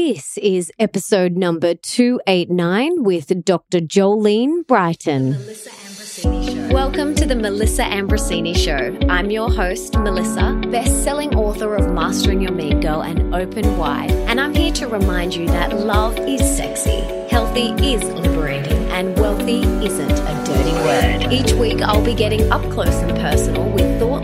This is episode number 289 with Dr. Jolene Brighten. Welcome to the Melissa Ambrosini Show. I'm your host, Melissa, best selling author of Mastering Your Mean Girl and Open Wide. And I'm here to remind you that love is sexy, healthy is liberating, and wealthy isn't a dirty word. Each week, I'll be getting up close and personal with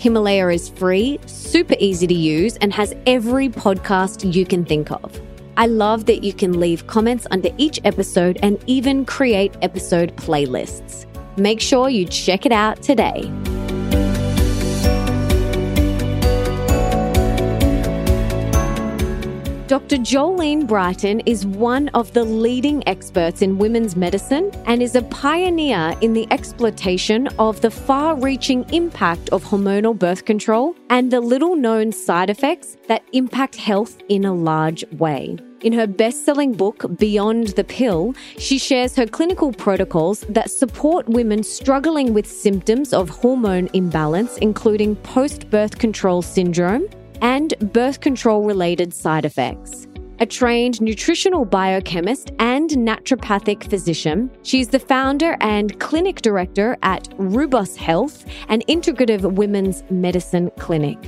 Himalaya is free, super easy to use, and has every podcast you can think of. I love that you can leave comments under each episode and even create episode playlists. Make sure you check it out today. Dr. Jolene Brighten is one of the leading experts in women's medicine and is a pioneer in the exploitation of the far reaching impact of hormonal birth control and the little known side effects that impact health in a large way. In her best selling book, Beyond the Pill, she shares her clinical protocols that support women struggling with symptoms of hormone imbalance, including post birth control syndrome and birth control related side effects. A trained nutritional biochemist and naturopathic physician, she's the founder and clinic director at Rubus Health, an integrative women's medicine clinic.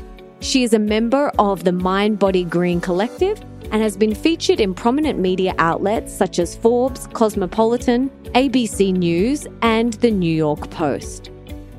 She is a member of the Mind Body Green Collective and has been featured in prominent media outlets such as Forbes, Cosmopolitan, ABC News, and the New York Post.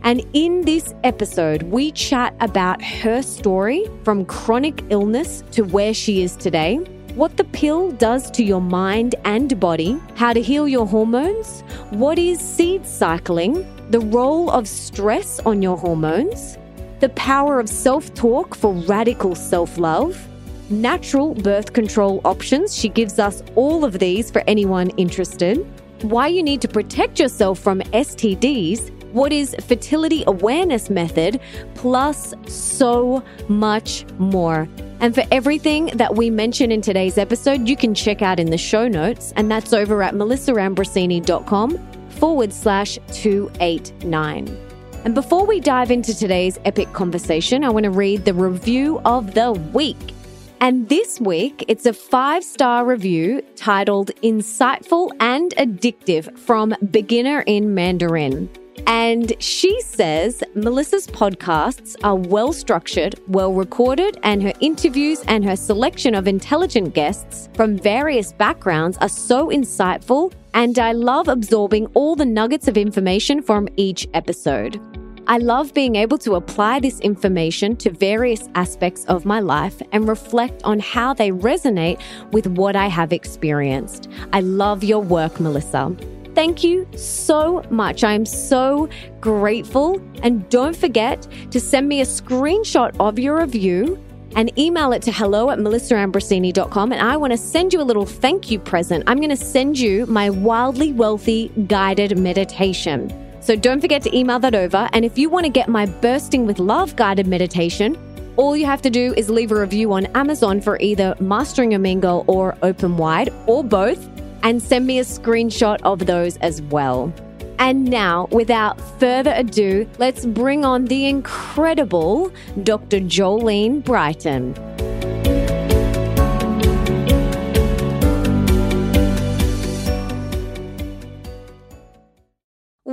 And in this episode, we chat about her story from chronic illness to where she is today, what the pill does to your mind and body, how to heal your hormones, what is seed cycling, the role of stress on your hormones, the power of self talk for radical self love, natural birth control options. She gives us all of these for anyone interested. Why you need to protect yourself from STDs what is fertility awareness method, plus so much more. And for everything that we mention in today's episode, you can check out in the show notes, and that's over at melissaambrosini.com forward slash 289. And before we dive into today's epic conversation, I want to read the review of the week. And this week, it's a five star review titled Insightful and Addictive from Beginner in Mandarin. And she says Melissa's podcasts are well structured, well recorded, and her interviews and her selection of intelligent guests from various backgrounds are so insightful. And I love absorbing all the nuggets of information from each episode. I love being able to apply this information to various aspects of my life and reflect on how they resonate with what I have experienced. I love your work, Melissa. Thank you so much. I am so grateful. And don't forget to send me a screenshot of your review and email it to hello at melissaambrosini.com. And I want to send you a little thank you present. I'm going to send you my wildly wealthy guided meditation. So don't forget to email that over. And if you want to get my Bursting with Love guided meditation, all you have to do is leave a review on Amazon for either Mastering Mean Girl or Open Wide or both and send me a screenshot of those as well. And now, without further ado, let's bring on the incredible Dr. Jolene Brighten.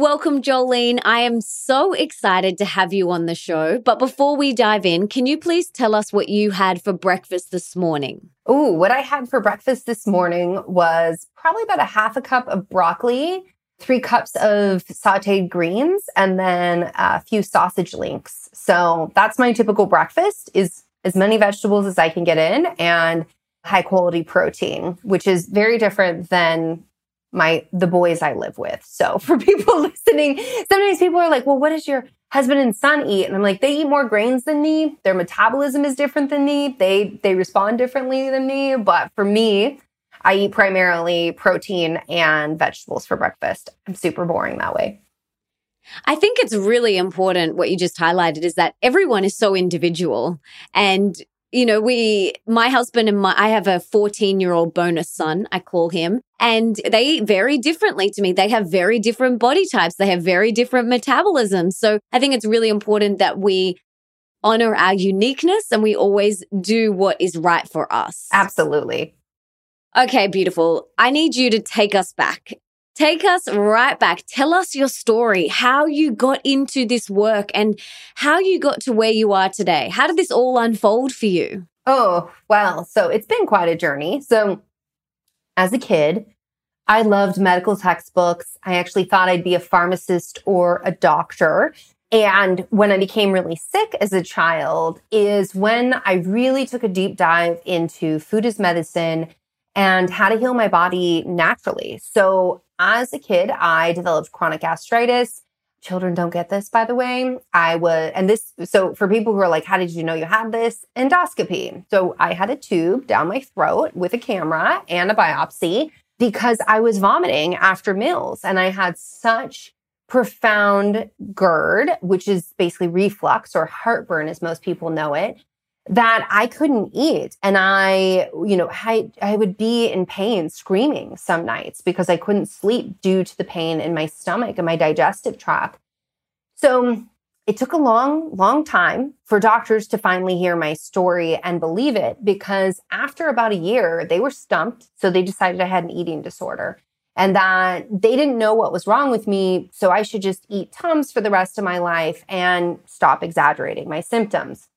Welcome, Jolene. I am so excited to have you on the show. But before we dive in, can you please tell us what you had for breakfast this morning? Oh, what I had for breakfast this morning was probably about a half a cup of broccoli, three cups of sauteed greens, and then a few sausage links. So that's my typical breakfast is as many vegetables as I can get in and high quality protein, which is very different than my the boys I live with. So for people listening, sometimes people are like, "Well, what is your husband and son eat?" And I'm like, "They eat more grains than me. Their metabolism is different than me. They they respond differently than me, but for me, I eat primarily protein and vegetables for breakfast. I'm super boring that way. I think it's really important what you just highlighted is that everyone is so individual. And, you know, we, my husband and my, I have a 14 year old bonus son, I call him, and they eat very differently to me. They have very different body types. They have very different metabolisms. So I think it's really important that we honor our uniqueness and we always do what is right for us. Absolutely. Okay, beautiful. I need you to take us back. Take us right back. Tell us your story, how you got into this work and how you got to where you are today. How did this all unfold for you? Oh, well, so it's been quite a journey. So, as a kid, I loved medical textbooks. I actually thought I'd be a pharmacist or a doctor. And when I became really sick as a child is when I really took a deep dive into food as medicine and how to heal my body naturally. So as a kid, I developed chronic gastritis. Children don't get this, by the way. I was, and this, so for people who are like, how did you know you had this? Endoscopy. So I had a tube down my throat with a camera and a biopsy because I was vomiting after meals and I had such profound GERD, which is basically reflux or heartburn, as most people know it, that I couldn't eat. And I, you know, I, I would be in pain, screaming some nights because I couldn't sleep due to the pain in my stomach and my digestive tract. So it took a long, long time for doctors to finally hear my story and believe it because after about a year, they were stumped. So they decided I had an eating disorder and that they didn't know what was wrong with me. So I should just eat Tums for the rest of my life and stop exaggerating my symptoms.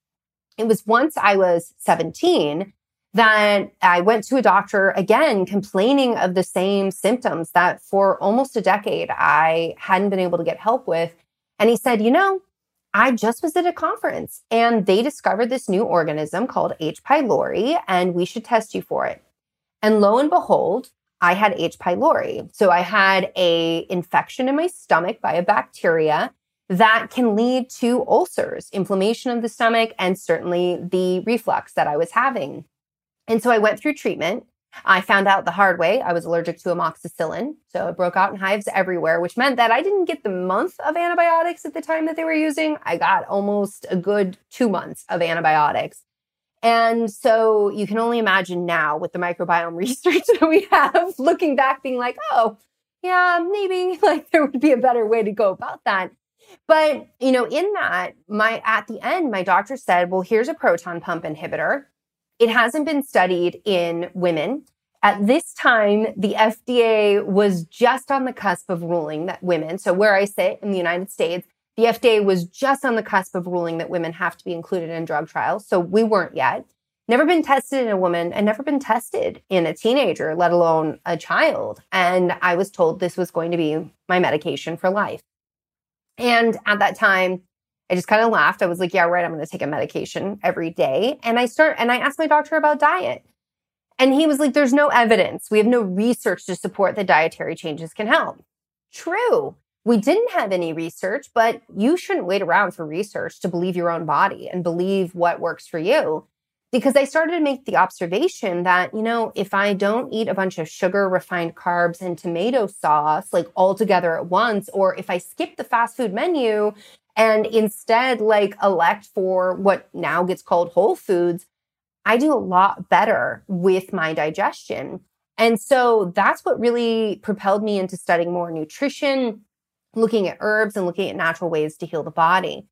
It was once I was 17 that I went to a doctor again, complaining of the same symptoms that for almost a decade I hadn't been able to get help with. And he said, You know, I just was at a conference and they discovered this new organism called H. pylori, and we should test you for it. And lo and behold, I had H. pylori. So I had a infection in my stomach by a bacteria that can lead to ulcers, inflammation of the stomach, and certainly the reflux that I was having. And so I went through treatment. I found out the hard way I was allergic to amoxicillin. So it broke out in hives everywhere, which meant that I didn't get the month of antibiotics at the time that they were using. I got almost a good two months of antibiotics. And so you can only imagine now with the microbiome research that we have, looking back, being like, oh, yeah, maybe like there would be a better way to go about that. But, you know, in that, my at the end, my doctor said, well, here's a proton pump inhibitor. It hasn't been studied in women. At this time, the FDA was just on the cusp of ruling that women, so where I sit in the United States, the FDA was just on the cusp of ruling that women have to be included in drug trials. So we weren't yet. Never been tested in a woman and never been tested in a teenager, let alone a child. And I was told this was going to be my medication for life. And at that time, I just kind of laughed. I was like, yeah, right. I'm going to take a medication every day. And I start, and I asked my doctor about diet. And he was like, there's no evidence. We have no research to support that dietary changes can help. True. We didn't have any research, but you shouldn't wait around for research to believe your own body and believe what works for you. Because I started to make the observation that, you know, if I don't eat a bunch of sugar, refined carbs, and tomato sauce like all together at once, or if I skip the fast food menu and instead like elect for what now gets called whole foods, I do a lot better with my digestion. And so that's what really propelled me into studying more nutrition, looking at herbs and looking at natural ways to heal the body.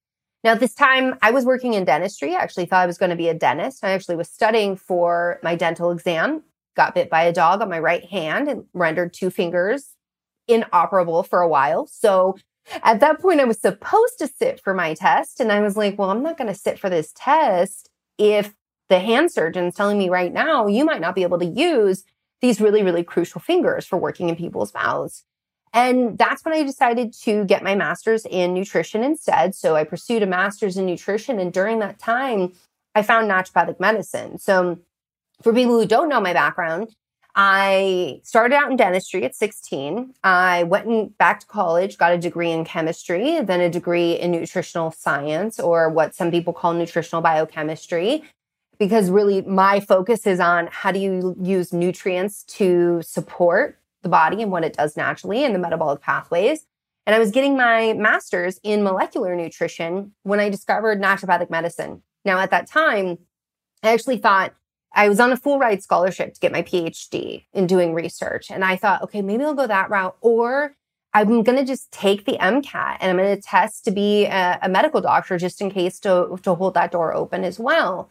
Now, this time, I was working in dentistry. I actually thought I was going to be a dentist. I actually was studying for my dental exam, got bit by a dog on my right hand and rendered two fingers inoperable for a while. So at that point, I was supposed to sit for my test. And I was like, well, I'm not going to sit for this test if the hand surgeon's telling me right now, you might not be able to use these really, really crucial fingers for working in people's mouths. And that's when I decided to get my master's in nutrition instead. So I pursued a master's in nutrition. And during that time, I found naturopathic medicine. So for people who don't know my background, I started out in dentistry at 16. I went back to college, got a degree in chemistry, then a degree in nutritional science, or what some people call nutritional biochemistry because really my focus is on how do you use nutrients to support the body and what it does naturally and the metabolic pathways. And I was getting my master's in molecular nutrition when I discovered naturopathic medicine. Now, at that time, I actually thought I was on a full ride scholarship to get my PhD in doing research. And I thought, okay, maybe I'll go that route. Or I'm going to just take the MCAT and I'm going to test to be a, a, medical doctor just in case to, to hold that door open as well.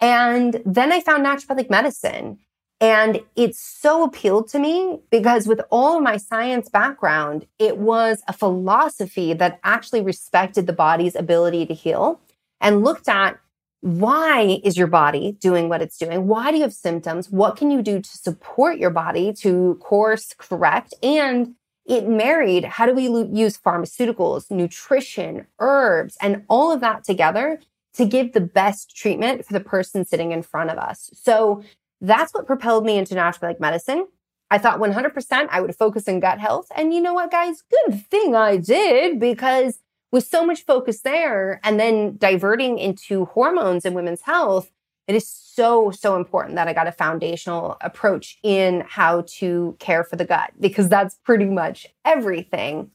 And then I found naturopathic medicine. And it so appealed to me because with all my science background, it was a philosophy that actually respected the body's ability to heal and looked at why is your body doing what it's doing? Why do you have symptoms? What can you do to support your body to course correct? And it married how do we use pharmaceuticals, nutrition, herbs, and all of that together to give the best treatment for the person sitting in front of us. So that's what propelled me into naturopathic medicine. I thought 100% I would focus on gut health. And you know what, guys? Good thing I did because with so much focus there and then diverting into hormones and women's health, it is so, so important that I got a foundational approach in how to care for the gut because that's pretty much everything.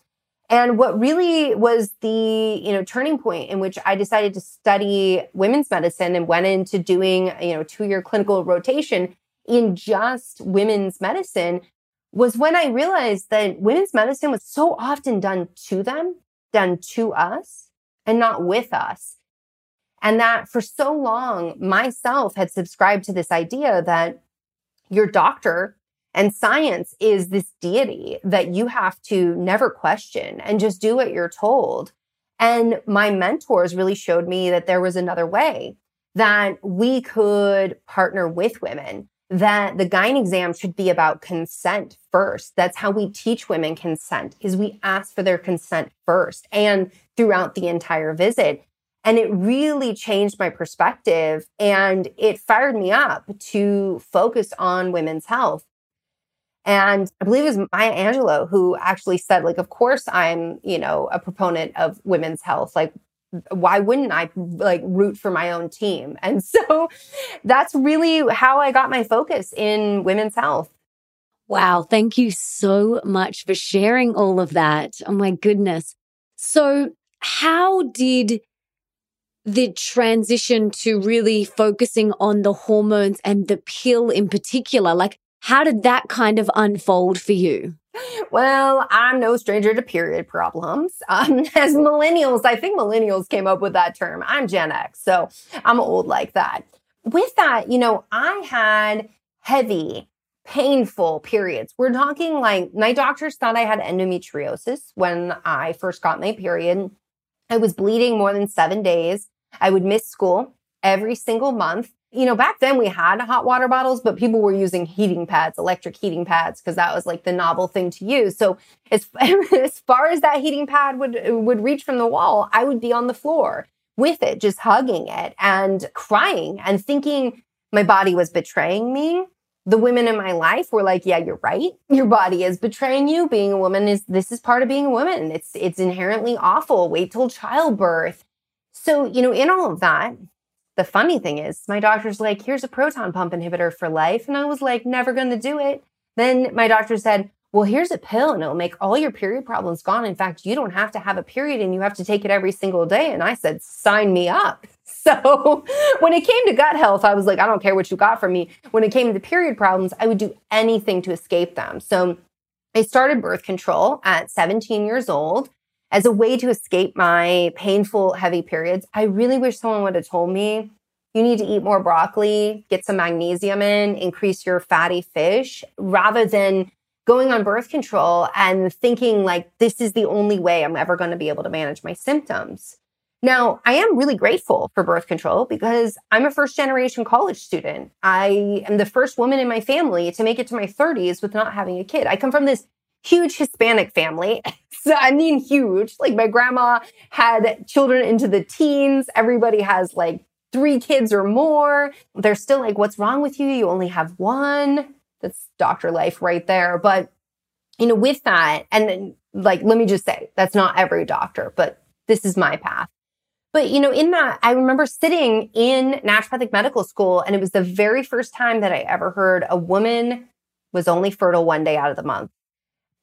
And what really was the, you know, turning point in which I decided to study women's medicine and went into doing, you know, two-year clinical rotation in just women's medicine was when I realized that women's medicine was so often done to them, done to us, and not with us. And that for so long, myself had subscribed to this idea that your doctor and science is this deity that you have to never question and just do what you're told. And my mentors really showed me that there was another way that we could partner with women that the gyne exam should be about consent first. That's how we teach women consent is we ask for their consent first and throughout the entire visit. And it really changed my perspective and it fired me up to focus on women's health. And I believe it was Maya Angelou who actually said, like, of course I'm, you know, a proponent of women's health. Like, why wouldn't I like root for my own team? And so that's really how I got my focus in women's health. Wow. Thank you so much for sharing all of that. Oh my goodness. So, how did the transition to really focusing on the hormones and the pill in particular, like how did that kind of unfold for you? Well, I'm no stranger to period problems. Um, as millennials, I think millennials came up with that term. I'm Gen X, so I'm old like that. With that, you know, I had heavy, painful periods. We're talking like my doctors thought I had endometriosis when I first got my period. I was bleeding more than seven days. I would miss school every single month. You know, back then we had hot water bottles, but people were using heating pads, electric heating pads, because that was like the novel thing to use. So as, as far as that heating pad would, would reach from the wall, I would be on the floor with it, just hugging it and crying and thinking my body was betraying me. The women in my life were like, yeah, you're right. Your body is betraying you. Being a woman is, this is part of being a woman. It's, it's inherently awful. Wait till childbirth. So, you know, in all of that, the funny thing is, my doctor's like, here's a proton pump inhibitor for life. And I was like, never going to do it. Then my doctor said, well, here's a pill and it'll make all your period problems gone. In fact, you don't have to have a period and you have to take it every single day. And I said, sign me up. So when it came to gut health, I was like, I don't care what you got from me. When it came to period problems, I would do anything to escape them. So I started birth control at 17 years old as a way to escape my painful, heavy periods. I really wish someone would have told me you need to eat more broccoli, get some magnesium in, increase your fatty fish, rather than going on birth control and thinking like this is the only way I'm ever going to be able to manage my symptoms. Now, I am really grateful for birth control because I'm a first generation college student. I am the first woman in my family to make it to my 30s with not having a kid. I come from this huge Hispanic family. so, I mean, huge. Like my grandma had children into the teens. Everybody has like three kids or more. They're still like, what's wrong with you? You only have one. That's doctor life right there. But, you know, with that, and then, like, let me just say, that's not every doctor, but this is my path. But, you know, in that, I remember sitting in naturopathic medical school, and it was the very first time that I ever heard a woman was only fertile one day out of the month.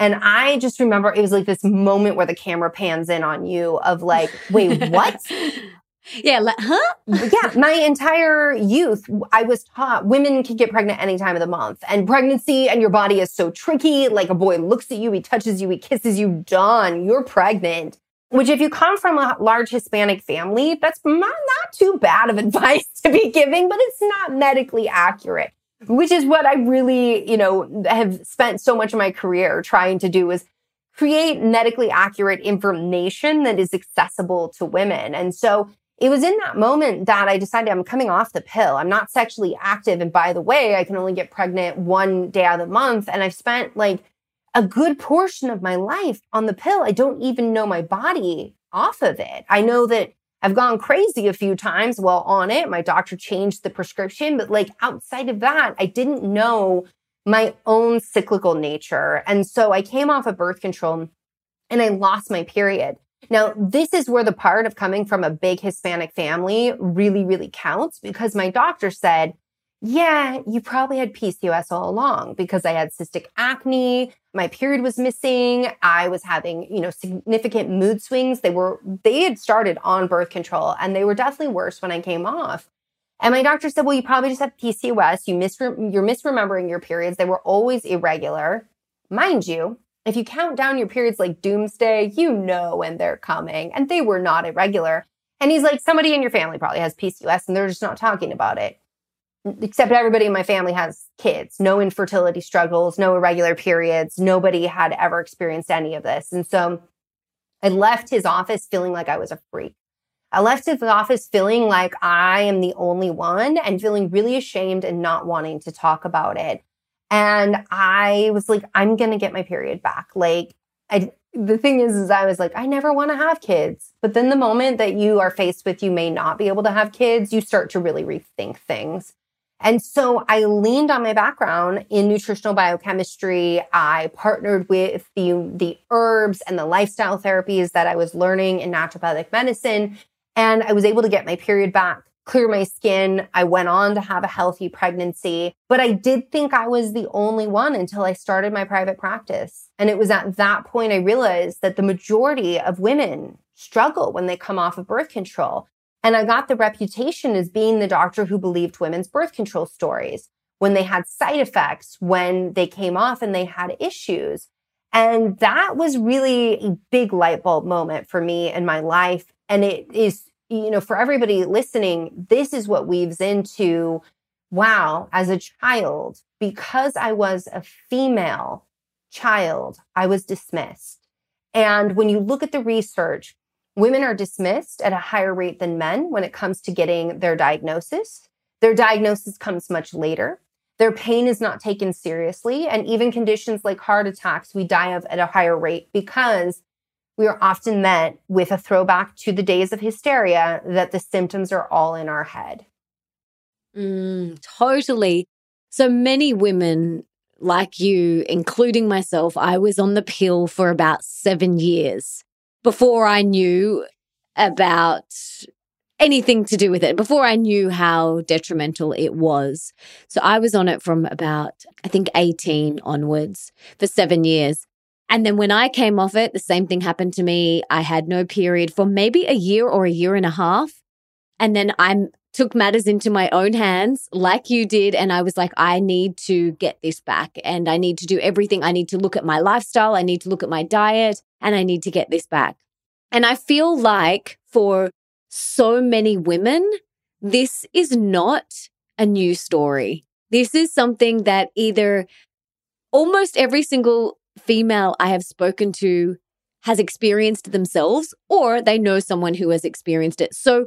And I just remember it was like this moment where the camera pans in on you of like, wait, what? yeah, like, huh? yeah, my entire youth, I was taught women can get pregnant any time of the month. And pregnancy and your body is so tricky. Like a boy looks at you, he touches you, he kisses you, done, you're pregnant. Which, if you come from a large Hispanic family, that's not, not too bad of advice to be giving, but it's not medically accurate which is what I really, you know, have spent so much of my career trying to do is create medically accurate information that is accessible to women. And so it was in that moment that I decided I'm coming off the pill. I'm not sexually active. And by the way, I can only get pregnant one day out of the month. And I've spent like a good portion of my life on the pill. I don't even know my body off of it. I know that I've gone crazy a few times while on it. My doctor changed the prescription, but like outside of that, I didn't know my own cyclical nature. And so I came off of birth control and I lost my period. Now, this is where the part of coming from a big Hispanic family really, really counts because my doctor said, yeah, you probably had PCOS all along because I had cystic acne. My period was missing. I was having, you know, significant mood swings. They were, they had started on birth control and they were definitely worse when I came off. And my doctor said, well, you probably just have PCOS. You misre- you're misremembering your periods. They were always irregular. Mind you, if you count down your periods like doomsday, you know when they're coming and they were not irregular. And he's like, somebody in your family probably has PCOS and they're just not talking about it except everybody in my family has kids, no infertility struggles, no irregular periods. Nobody had ever experienced any of this. And so I left his office feeling like I was a freak. I left his office feeling like I am the only one and feeling really ashamed and not wanting to talk about it. And I was like, I'm going to get my period back. Like, I, the thing is, is I was like, I never want to have kids. But then the moment that you are faced with, you may not be able to have kids, you start to really rethink things. And so I leaned on my background in nutritional biochemistry. I partnered with the, the herbs and the lifestyle therapies that I was learning in naturopathic medicine. And I was able to get my period back, clear my skin. I went on to have a healthy pregnancy, but I did think I was the only one until I started my private practice. And it was at that point I realized that the majority of women struggle when they come off of birth control. And I got the reputation as being the doctor who believed women's birth control stories when they had side effects, when they came off and they had issues. And that was really a big light bulb moment for me in my life. And it is, you know, for everybody listening, this is what weaves into wow, as a child, because I was a female child, I was dismissed. And when you look at the research, Women are dismissed at a higher rate than men when it comes to getting their diagnosis. Their diagnosis comes much later. Their pain is not taken seriously. And even conditions like heart attacks, we die of at a higher rate because we are often met with a throwback to the days of hysteria that the symptoms are all in our head. Mm, totally. So many women like you, including myself, I was on the pill for about seven years before I knew about anything to do with it, before I knew how detrimental it was. So I was on it from about, I think, 18 onwards for seven years. And then when I came off it, the same thing happened to me. I had no period for maybe a year or a year and a half. And then I took matters into my own hands like you did. And I was like, I need to get this back and I need to do everything. I need to look at my lifestyle. I need to look at my diet and I need to get this back. And I feel like for so many women, this is not a new story. This is something that either almost every single female I have spoken to has experienced themselves or they know someone who has experienced it. So,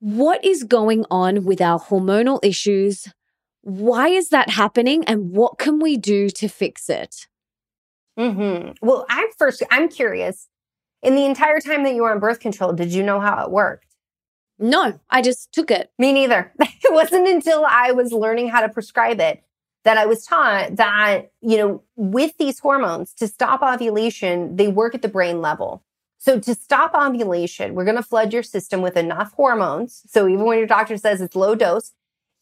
what is going on with our hormonal issues? Why is that happening? And what can we do to fix it? Mm-hmm. Well, I'm first, I'm curious. In the entire time that you were on birth control, did you know how it worked? No, I just took it. Me neither. it wasn't until I was learning how to prescribe it that I was taught that, you know, with these hormones to stop ovulation, they work at the brain level. So to stop ovulation, we're going to flood your system with enough hormones. So even when your doctor says it's low dose,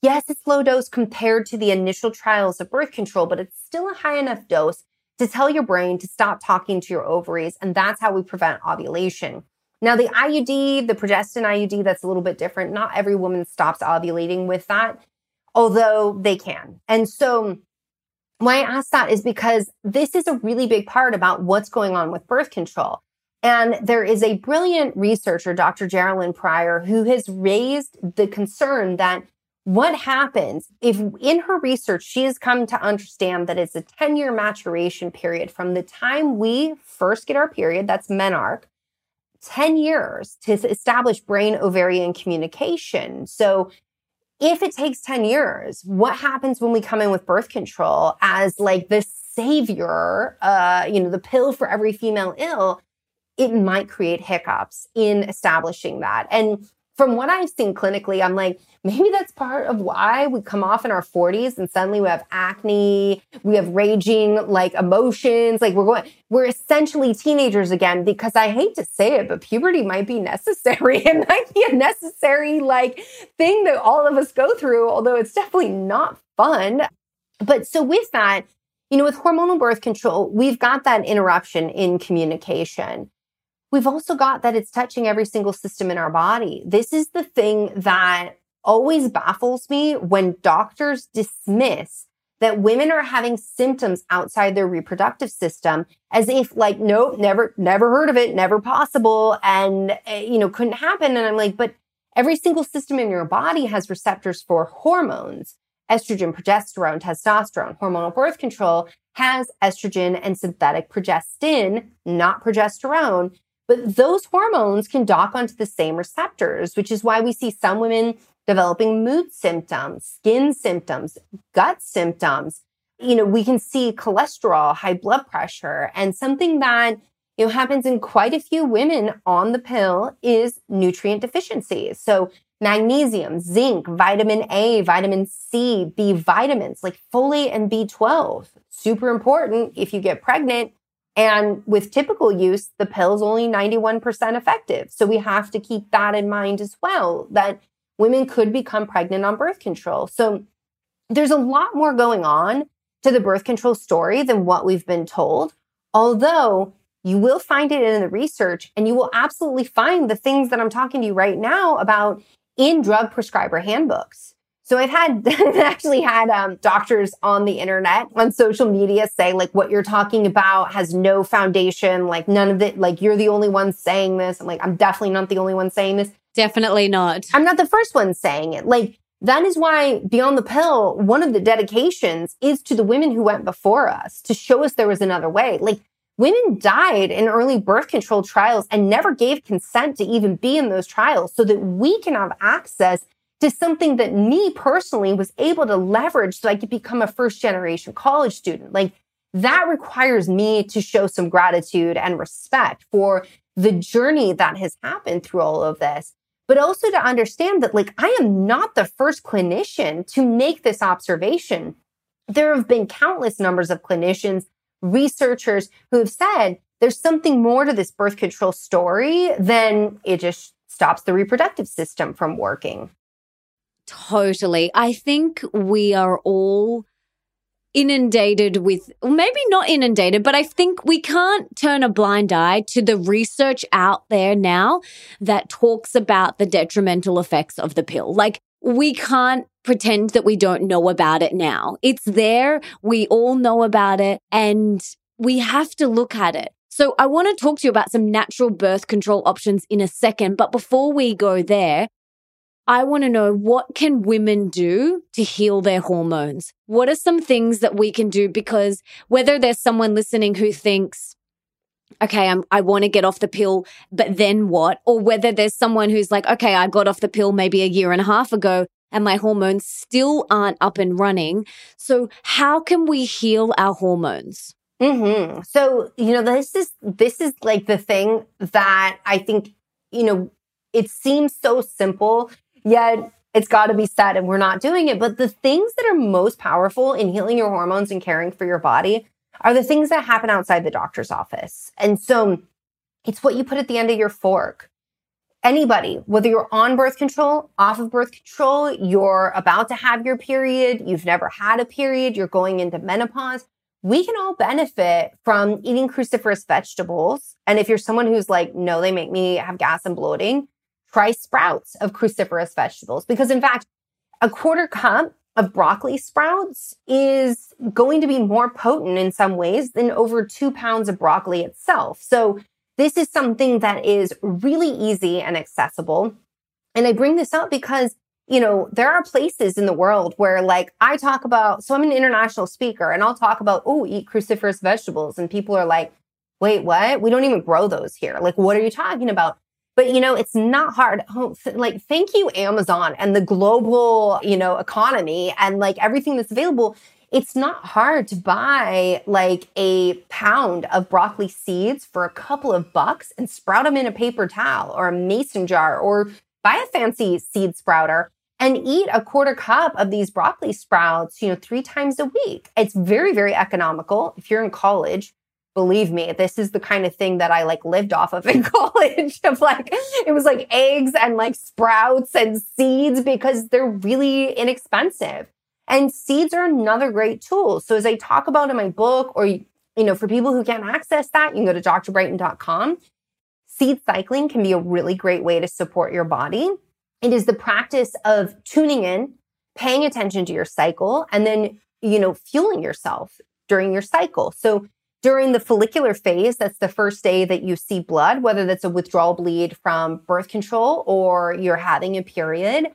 yes, it's low dose compared to the initial trials of birth control, but it's still a high enough dose to tell your brain to stop talking to your ovaries. And that's how we prevent ovulation. Now, the IUD, the progestin IUD, that's a little bit different. Not every woman stops ovulating with that, although they can. And so why I ask that is because this is a really big part about what's going on with birth control. And there is a brilliant researcher, Dr. Jerilynn Prior, who has raised the concern that what happens if in her research she has come to understand that it's a 10 year maturation period from the time we first get our period, that's menarche, 10 years to establish brain ovarian communication. So if it takes 10 years, what happens when we come in with birth control as like the savior, uh, you know, the pill for every female ill? It might create hiccups in establishing that. And from what I've seen clinically, I'm like, maybe that's part of why we come off in our 40s and suddenly we have acne, we have raging like emotions, like we're going, we're essentially teenagers again because I hate to say it, but puberty might be necessary. It might be a necessary like thing that all of us go through, although it's definitely not fun. But so with that, you know, with hormonal birth control, we've got that interruption in communication. We've also got that it's touching every single system in our body. This is the thing that always baffles me when doctors dismiss that women are having symptoms outside their reproductive system as if like nope never never heard of it never possible and eh, you know couldn't happen and i'm like but every single system in your body has receptors for hormones estrogen progesterone testosterone hormonal birth control has estrogen and synthetic progestin not progesterone but those hormones can dock onto the same receptors, which is why we see some women developing mood symptoms, skin symptoms, gut symptoms. You know, we can see cholesterol, high blood pressure, and something that you know happens in quite a few women on the pill is nutrient deficiencies. So magnesium, zinc, vitamin A, vitamin C, B vitamins like folate and B12. Super important if you get pregnant and with typical use, the pill is only 91% effective. So we have to keep that in mind as well that women could become pregnant on birth control. So there's a lot more going on to the birth control story than what we've been told. Although you will find it in the research and you will absolutely find the things that I'm talking to you right now about in drug prescriber handbooks. So I've had actually had um, doctors on the internet on social media say like what you're talking about has no foundation. Like none of it. Like you're the only one saying this. I'm like I'm definitely not the only one saying this. Definitely not. I'm not the first one saying it. Like that is why Beyond the Pill, one of the dedications is to the women who went before us to show us there was another way. Like women died in early birth control trials and never gave consent to even be in those trials so that we can have access to something that me personally was able to leverage so I could become a first generation college student. Like that requires me to show some gratitude and respect for the journey that has happened through all of this, but also to understand that like I am not the first clinician to make this observation. There have been countless numbers of clinicians, researchers who have said there's something more to this birth control story than it just stops the reproductive system from working. Totally. I think we are all inundated with, maybe not inundated, but I think we can't turn a blind eye to the research out there now that talks about the detrimental effects of the pill. Like, we can't pretend that we don't know about it now. It's there. We all know about it and we have to look at it. So I want to talk to you about some natural birth control options in a second. But before we go there, I want to know what can women do to heal their hormones? What are some things that we can do? Because whether there's someone listening who thinks, okay, I'm, I want to get off the pill, but then what? Or whether there's someone who's like, okay, I got off the pill maybe a year and a half ago and my hormones still aren't up and running. So how can we heal our hormones? Mm-hmm. So, you know, this is, this is like the thing that I think, you know, it seems so simple yet it's got to be said and we're not doing it. But the things that are most powerful in healing your hormones and caring for your body are the things that happen outside the doctor's office. And so It's what you put at the end of your fork. Anybody, whether you're on birth control, off of birth control, you're about to have your period, you've never had a period, you're going into menopause, we can all benefit from eating cruciferous vegetables. And if you're someone who's like, no, they make me have gas and bloating, try sprouts of cruciferous vegetables. Because in fact, a quarter cup of broccoli sprouts is going to be more potent in some ways than over two pounds of broccoli itself. So this is something that is really easy and accessible. And I bring this up because, you know, there are places in the world where like I talk about, so I'm an international speaker and I'll talk about, oh, eat cruciferous vegetables. And people are like, wait, what? We don't even grow those here. Like, what are you talking about? But you know, it's not hard. Oh, like, thank you, Amazon and the global, you know, economy and like everything that's available. It's not hard to buy like a pound of broccoli seeds for a couple of bucks and sprout them in a paper towel or a mason jar or buy a fancy seed sprouter and eat a quarter cup of these broccoli sprouts, you know, three times a week. It's very, very economical. If you're in college, believe me, this is the kind of thing that I like lived off of in college of like, it was like eggs and like sprouts and seeds because they're really inexpensive. And seeds are another great tool. So as I talk about in my book, or, you know, for people who can't access that, you can go to drbrighten.com. Seed cycling can be a really great way to support your body. It is the practice of tuning in, paying attention to your cycle, and then, you know, fueling yourself during your cycle. So during the follicular phase, that's the first day that you see blood, whether that's a withdrawal bleed from birth control or you're having a period,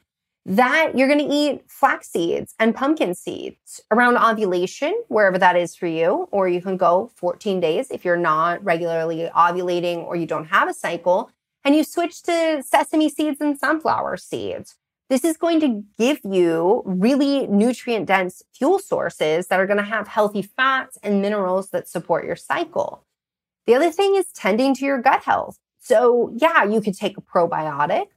that you're going to eat flax seeds and pumpkin seeds around ovulation, wherever that is for you. Or you can go 14 days if you're not regularly ovulating or you don't have a cycle, and you switch to sesame seeds and sunflower seeds. This is going to give you really nutrient dense fuel sources that are going to have healthy fats and minerals that support your cycle. The other thing is tending to your gut health. So, yeah, you could take a probiotic.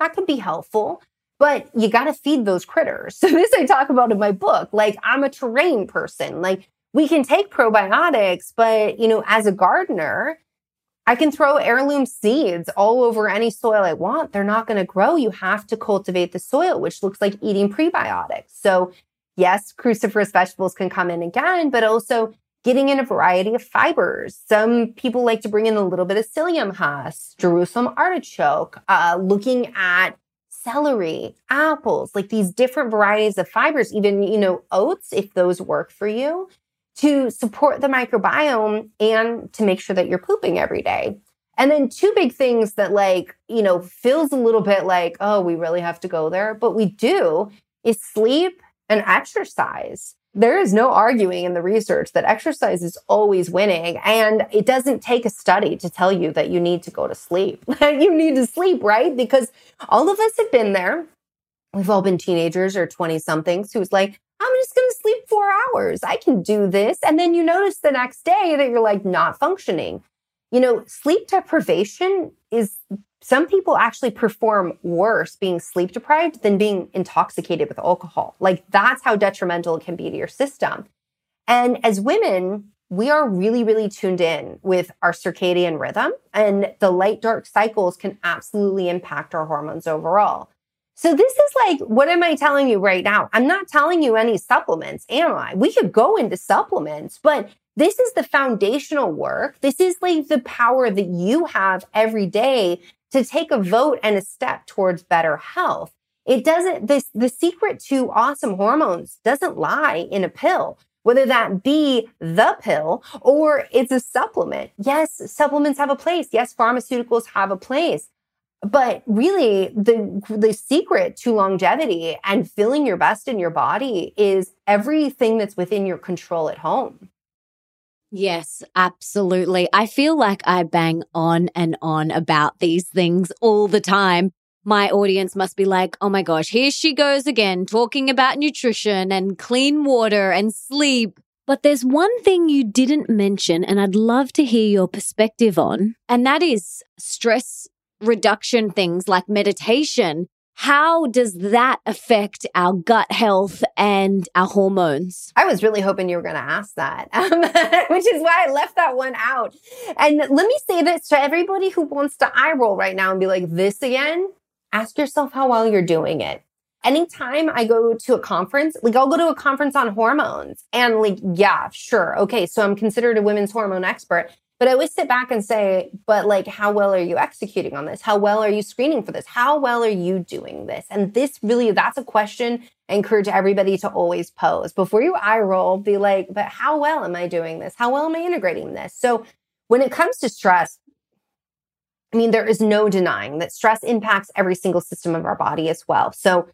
That could be helpful, but you got to feed those critters. So, this I talk about in my book. Like, I'm a terrain person. Like, we can take probiotics, but, you know, as a gardener, I can throw heirloom seeds all over any soil I want. They're not going to grow. You have to cultivate the soil, which looks like eating prebiotics. So, yes, cruciferous vegetables can come in again, but also getting in a variety of fibers. Some people like to bring in a little bit of psyllium husk, Jerusalem artichoke, uh, looking at celery, apples, like these different varieties of fibers, even, you know, oats, if those work for you to support the microbiome and to make sure that you're pooping every day. And then two big things that like, you know, feels a little bit like, oh, we really have to go there, but we do is sleep and exercise. There is no arguing in the research that exercise is always winning. And it doesn't take a study to tell you that you need to go to sleep. you need to sleep, right? Because all of us have been there. We've all been teenagers or 20 somethings who's like, I'm just going to sleep four hours. I can do this. And then you notice the next day that you're like not functioning. You know, sleep deprivation is some people actually perform worse being sleep deprived than being intoxicated with alcohol. Like that's how detrimental it can be to your system. And as women, we are really, really tuned in with our circadian rhythm, and the light dark cycles can absolutely impact our hormones overall. So this is like, what am I telling you right now? I'm not telling you any supplements, am I? We could go into supplements, but this is the foundational work. This is like the power that you have every day to take a vote and a step towards better health. It doesn't, this, the secret to awesome hormones doesn't lie in a pill whether that be the pill or it's a supplement. Yes, supplements have a place. Yes, pharmaceuticals have a place. But really, the, the secret to longevity and feeling your best in your body is everything that's within your control at home. Yes, absolutely. I feel like I bang on and on about these things all the time. My audience must be like, oh my gosh, here she goes again, talking about nutrition and clean water and sleep. But there's one thing you didn't mention, and I'd love to hear your perspective on, and that is stress reduction things like meditation. how does that affect our gut health and our hormones? I was really hoping you were going to ask that, um, which is why I left that one out. And let me say this to everybody who wants to eye roll right now and be like, this again, ask yourself how well you're doing it. Anytime I go to a conference, like I'll go to a conference on hormones and like, yeah, sure. Okay. So I'm considered a women's hormone expert. But I always sit back and say, but like, how well are you executing on this? How well are you screening for this? How well are you doing this? And this really, that's a question I encourage everybody to always pose. Before you eye roll, be like, but how well am I doing this? How well am I integrating this? So when it comes to stress, I mean, there is no denying that stress impacts every single system of our body as well. So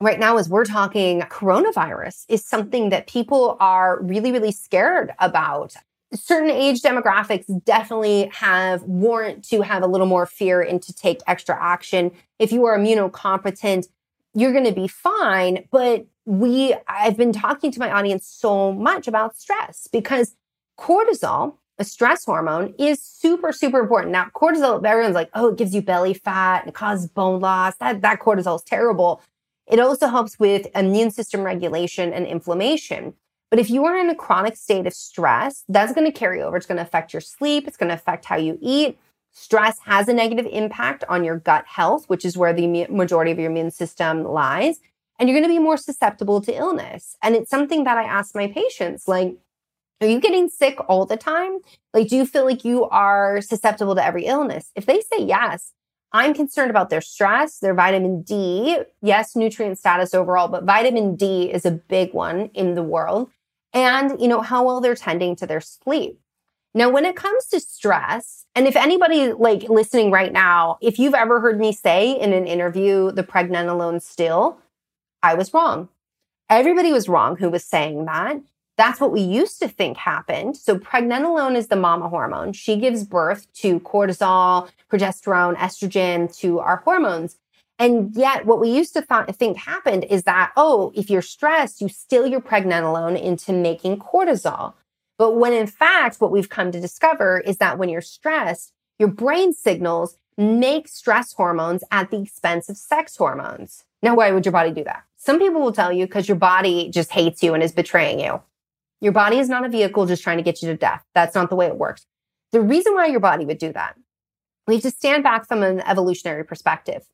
right now, as we're talking, coronavirus is something that people are really, really scared about certain age demographics definitely have warrant to have a little more fear and to take extra action. If you are immunocompetent, you're going to be fine. But we, I've been talking to my audience so much about stress because cortisol, a stress hormone, is super, super important. Now, cortisol, everyone's like, oh, it gives you belly fat and it causes bone loss. That, that cortisol is terrible. It also helps with immune system regulation and inflammation. But if you are in a chronic state of stress, that's going to carry over. It's going to affect your sleep. It's going to affect how you eat. Stress has a negative impact on your gut health, which is where the majority of your immune system lies. And you're going to be more susceptible to illness. And it's something that I ask my patients like, are you getting sick all the time? Like, do you feel like you are susceptible to every illness? If they say yes, I'm concerned about their stress, their vitamin D. Yes, nutrient status overall, but vitamin D is a big one in the world and, you know, how well they're tending to their sleep. Now, when it comes to stress, and if anybody like listening right now, if you've ever heard me say in an interview, the pregnenolone steal, I was wrong. Everybody was wrong who was saying that. That's what we used to think happened. So pregnenolone is the mama hormone. She gives birth to cortisol, progesterone, estrogen, to our hormones. And yet, what we used to th- think happened is that, oh, if you're stressed, you steal your pregnenolone into making cortisol. But when in fact, what we've come to discover is that when you're stressed, your brain signals make stress hormones at the expense of sex hormones. Now, why would your body do that? Some people will tell you because your body just hates you and is betraying you. Your body is not a vehicle just trying to get you to death. That's not the way it works. The reason why your body would do that, we have to stand back from an evolutionary perspective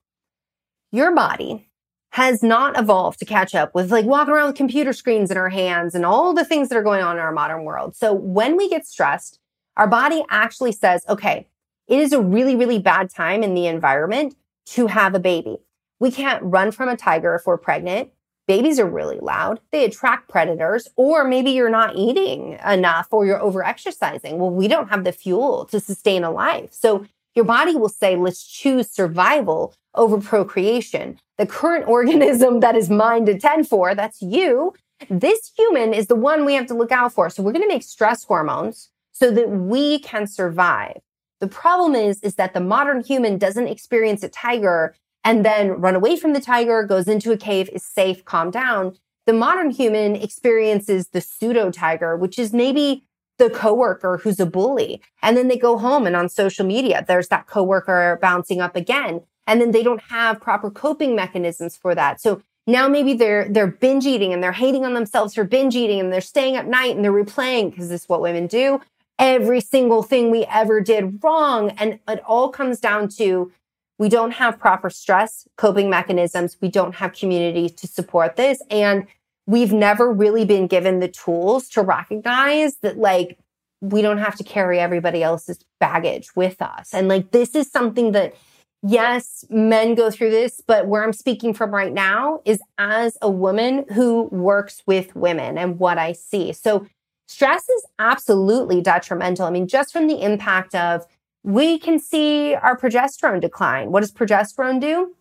your body has not evolved to catch up with like walking around with computer screens in our hands and all the things that are going on in our modern world. So when we get stressed, our body actually says, okay, it is a really, really bad time in the environment to have a baby. We can't run from a tiger if we're pregnant. Babies are really loud. They attract predators, or maybe you're not eating enough or you're over exercising. Well, we don't have the fuel to sustain a life. So your body will say, let's choose survival over procreation. The current organism that is mine to tend for, that's you. This human is the one we have to look out for. So we're going to make stress hormones so that we can survive. The problem is, is that the modern human doesn't experience a tiger and then run away from the tiger, goes into a cave, is safe, calm down. The modern human experiences the pseudo tiger, which is maybe the coworker who's a bully. And then they go home and on social media, there's that coworker bouncing up again. And then they don't have proper coping mechanisms for that. So now maybe they're they're binge eating and they're hating on themselves for binge eating and they're staying up night and they're replaying because this is what women do. Every single thing we ever did wrong. And it all comes down to we don't have proper stress coping mechanisms. We don't have community to support this. And we've never really been given the tools to recognize that like we don't have to carry everybody else's baggage with us. And like this is something that yes, men go through this, but where I'm speaking from right now is as a woman who works with women and what I see. So stress is absolutely detrimental. I mean, just from the impact of we can see our progesterone decline. What does progesterone do?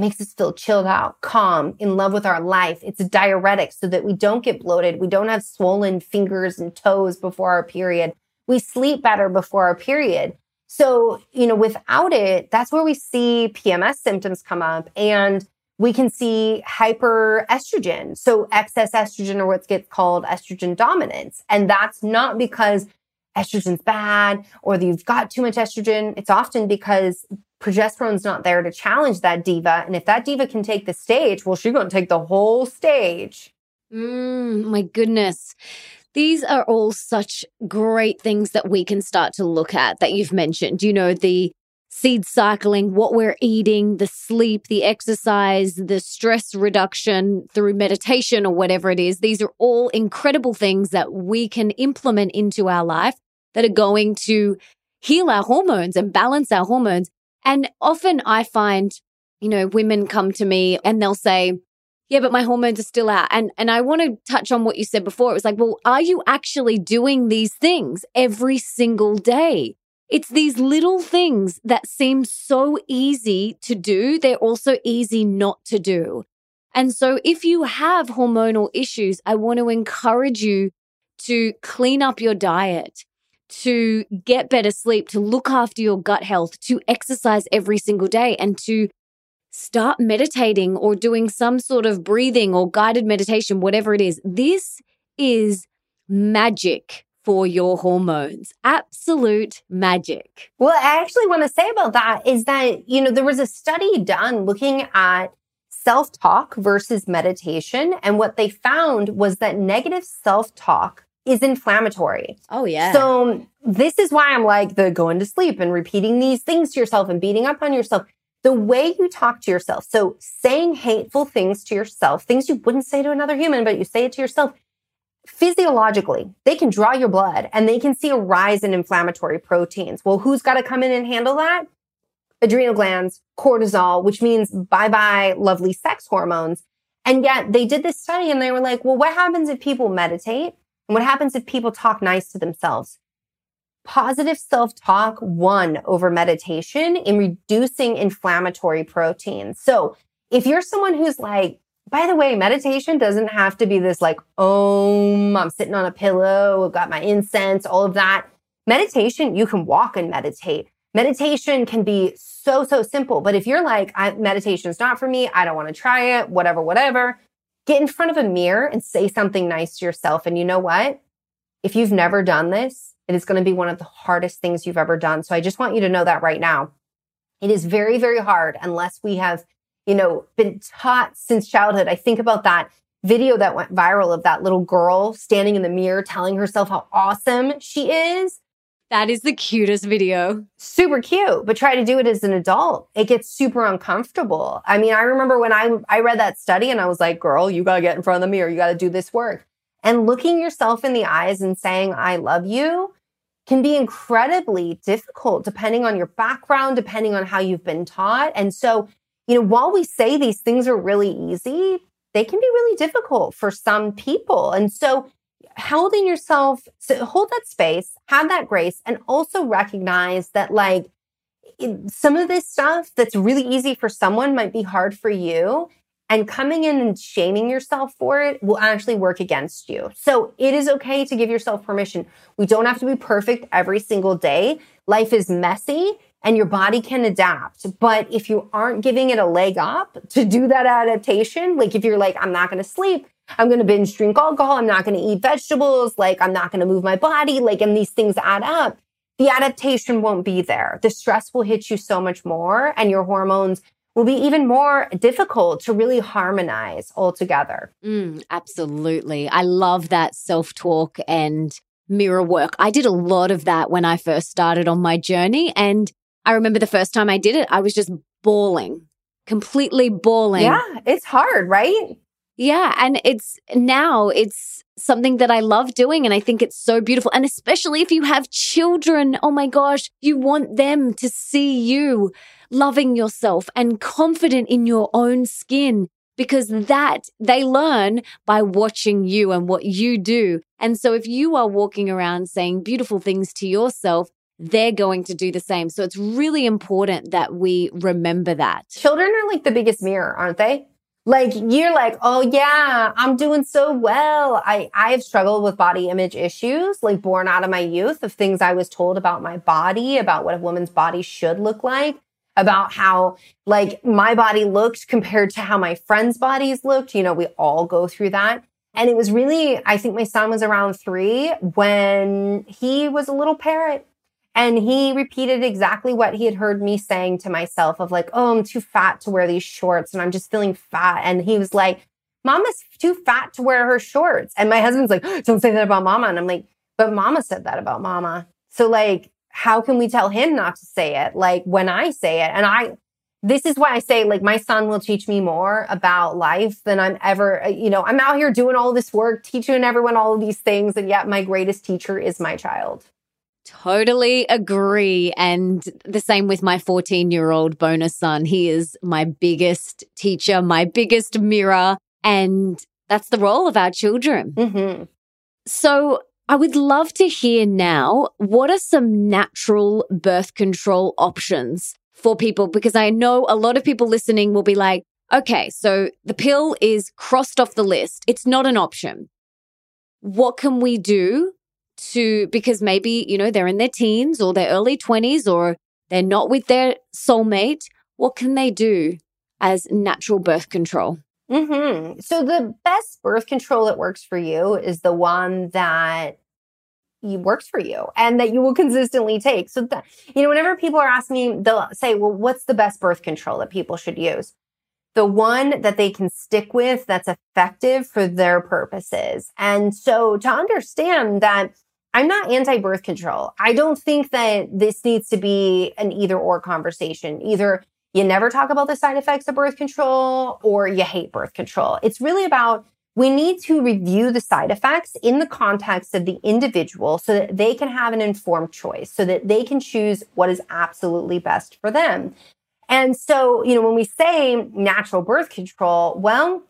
makes us feel chilled out, calm, in love with our life. It's a diuretic so that we don't get bloated. We don't have swollen fingers and toes before our period. We sleep better before our period. So, you know, without it, that's where we see PMS symptoms come up and we can see hyperestrogen. So excess estrogen or what gets called estrogen dominance. And that's not because estrogen's bad or that you've got too much estrogen. It's often because progesterone's not there to challenge that diva. And if that diva can take the stage, well, she's going to take the whole stage. Mm, my goodness. These are all such great things that we can start to look at that you've mentioned. You know, the seed cycling, what we're eating, the sleep, the exercise, the stress reduction through meditation or whatever it is. These are all incredible things that we can implement into our life that are going to heal our hormones and balance our hormones. And often I find, you know, women come to me and they'll say, yeah, but my hormones are still out. And and I want to touch on what you said before. It was like, well, are you actually doing these things every single day? It's these little things that seem so easy to do. They're also easy not to do. And so if you have hormonal issues, I want to encourage you to clean up your diet, to get better sleep, to look after your gut health, to exercise every single day and to start meditating or doing some sort of breathing or guided meditation, whatever it is. This is magic for your hormones. Absolute magic. Well, I actually want to say about that is that, you know, there was a study done looking at self talk versus meditation. And what they found was that negative self talk is inflammatory. Oh, yeah. So, this is why I'm like the going to sleep and repeating these things to yourself and beating up on yourself. The way you talk to yourself, so saying hateful things to yourself, things you wouldn't say to another human, but you say it to yourself, physiologically, they can draw your blood and they can see a rise in inflammatory proteins. Well, who's got to come in and handle that? Adrenal glands, cortisol, which means bye bye lovely sex hormones. And yet they did this study and they were like, well, what happens if people meditate? And what happens if people talk nice to themselves? Positive self talk won over meditation in reducing inflammatory proteins. So if you're someone who's like, by the way, meditation doesn't have to be this like, oh, I'm sitting on a pillow, I've got my incense, all of that. Meditation, you can walk and meditate. Meditation can be so, so simple. But if you're like, meditation is not for me, I don't want to try it, whatever, whatever, get in front of a mirror and say something nice to yourself. And you know what? If you've never done this, it is going to be one of the hardest things you've ever done. So I just want you to know that right now. It is very, very hard unless we have you know, been taught since childhood. I think about that video that went viral of that little girl standing in the mirror telling herself how awesome she is. That is the cutest video. Super cute, but try to do it as an adult. It gets super uncomfortable. I mean, I remember when I I read that study and I was like, "Girl, you got to get in front of the mirror. You got to do this work." And looking yourself in the eyes and saying, "I love you." Can be incredibly difficult depending on your background, depending on how you've been taught. And so you know, while we say these things are really easy, they can be really difficult for some people. And so holding yourself, so hold that space, have that grace, and also recognize that like some of this stuff that's really easy for someone might be hard for you. And coming in and shaming yourself for it will actually work against you. So it is okay to give yourself permission. We don't have to be perfect every single day. Life is messy and your body can adapt. But if you aren't giving it a leg up to do that adaptation, like if you're like, I'm not going to sleep, I'm going to binge drink alcohol, I'm not going to eat vegetables, like I'm not going to move my body, like, and these things add up, the adaptation won't be there. The stress will hit you so much more and your hormones will be even more difficult to really harmonize altogether. Mm, absolutely. I love that self talk and mirror work. I did a lot of that when I first started on my journey. And I remember the first time I did it, I was just bawling, completely bawling. Yeah, it's hard, right? Yeah. And it's now it's something that I love doing. And I think it's so beautiful. And especially if you have children, oh my gosh, you want them to see you loving yourself and confident in your own skin because mm. that they learn by watching you and what you do. And so if you are walking around saying beautiful things to yourself, they're going to do the same. So it's really important that we remember that. Children are like the biggest mirror, aren't they? Like you're like, oh yeah, I'm doing so well. I I have struggled with body image issues, like born out of my youth of things I was told about my body, about what a woman's body should look like, about how like my body looked compared to how my friends' bodies looked. You know, we all go through that. And it was really, I think my son was around three when he was a little parrot And he repeated exactly what he had heard me saying to myself of like, oh, I'm too fat to wear these shorts and I'm just feeling fat. And he was like, Mama's too fat to wear her shorts. And my husband's like, don't say that about Mama. And I'm like, but Mama said that about Mama. So like, how can we tell him not to say it? Like when I say it, and I, this is why I say, like, my son will teach me more about life than I'm ever, uh, you know, I'm out here doing all this work, teaching everyone all of these things. And yet my greatest teacher is my child. Totally agree. And the same with my 14 year old bonus son. He is my biggest teacher, my biggest mirror. And that's the role of our children. Mm-hmm. So I would love to hear now what are some natural birth control options for people? Because I know a lot of people listening will be like, okay, so the pill is crossed off the list. It's not an option. What can we do to, because maybe, you know, they're in their teens or their early 20s or they're not with their soulmate. What can they do as natural birth control? Mm-hmm. So the best birth control that works for you is the one that works for you and that you will consistently take. So that, you know, whenever people are asking me, they'll say, well, what's the best birth control that people should use? The one that they can stick with that's effective for their purposes. And so to understand that I'm not anti birth control. I don't think that this needs to be an either or conversation. Either you never talk about the side effects of birth control or you hate birth control. It's really about we need to review the side effects in the context of the individual so that they can have an informed choice, so that they can choose what is absolutely best for them. And so, you know, when we say natural birth control, well,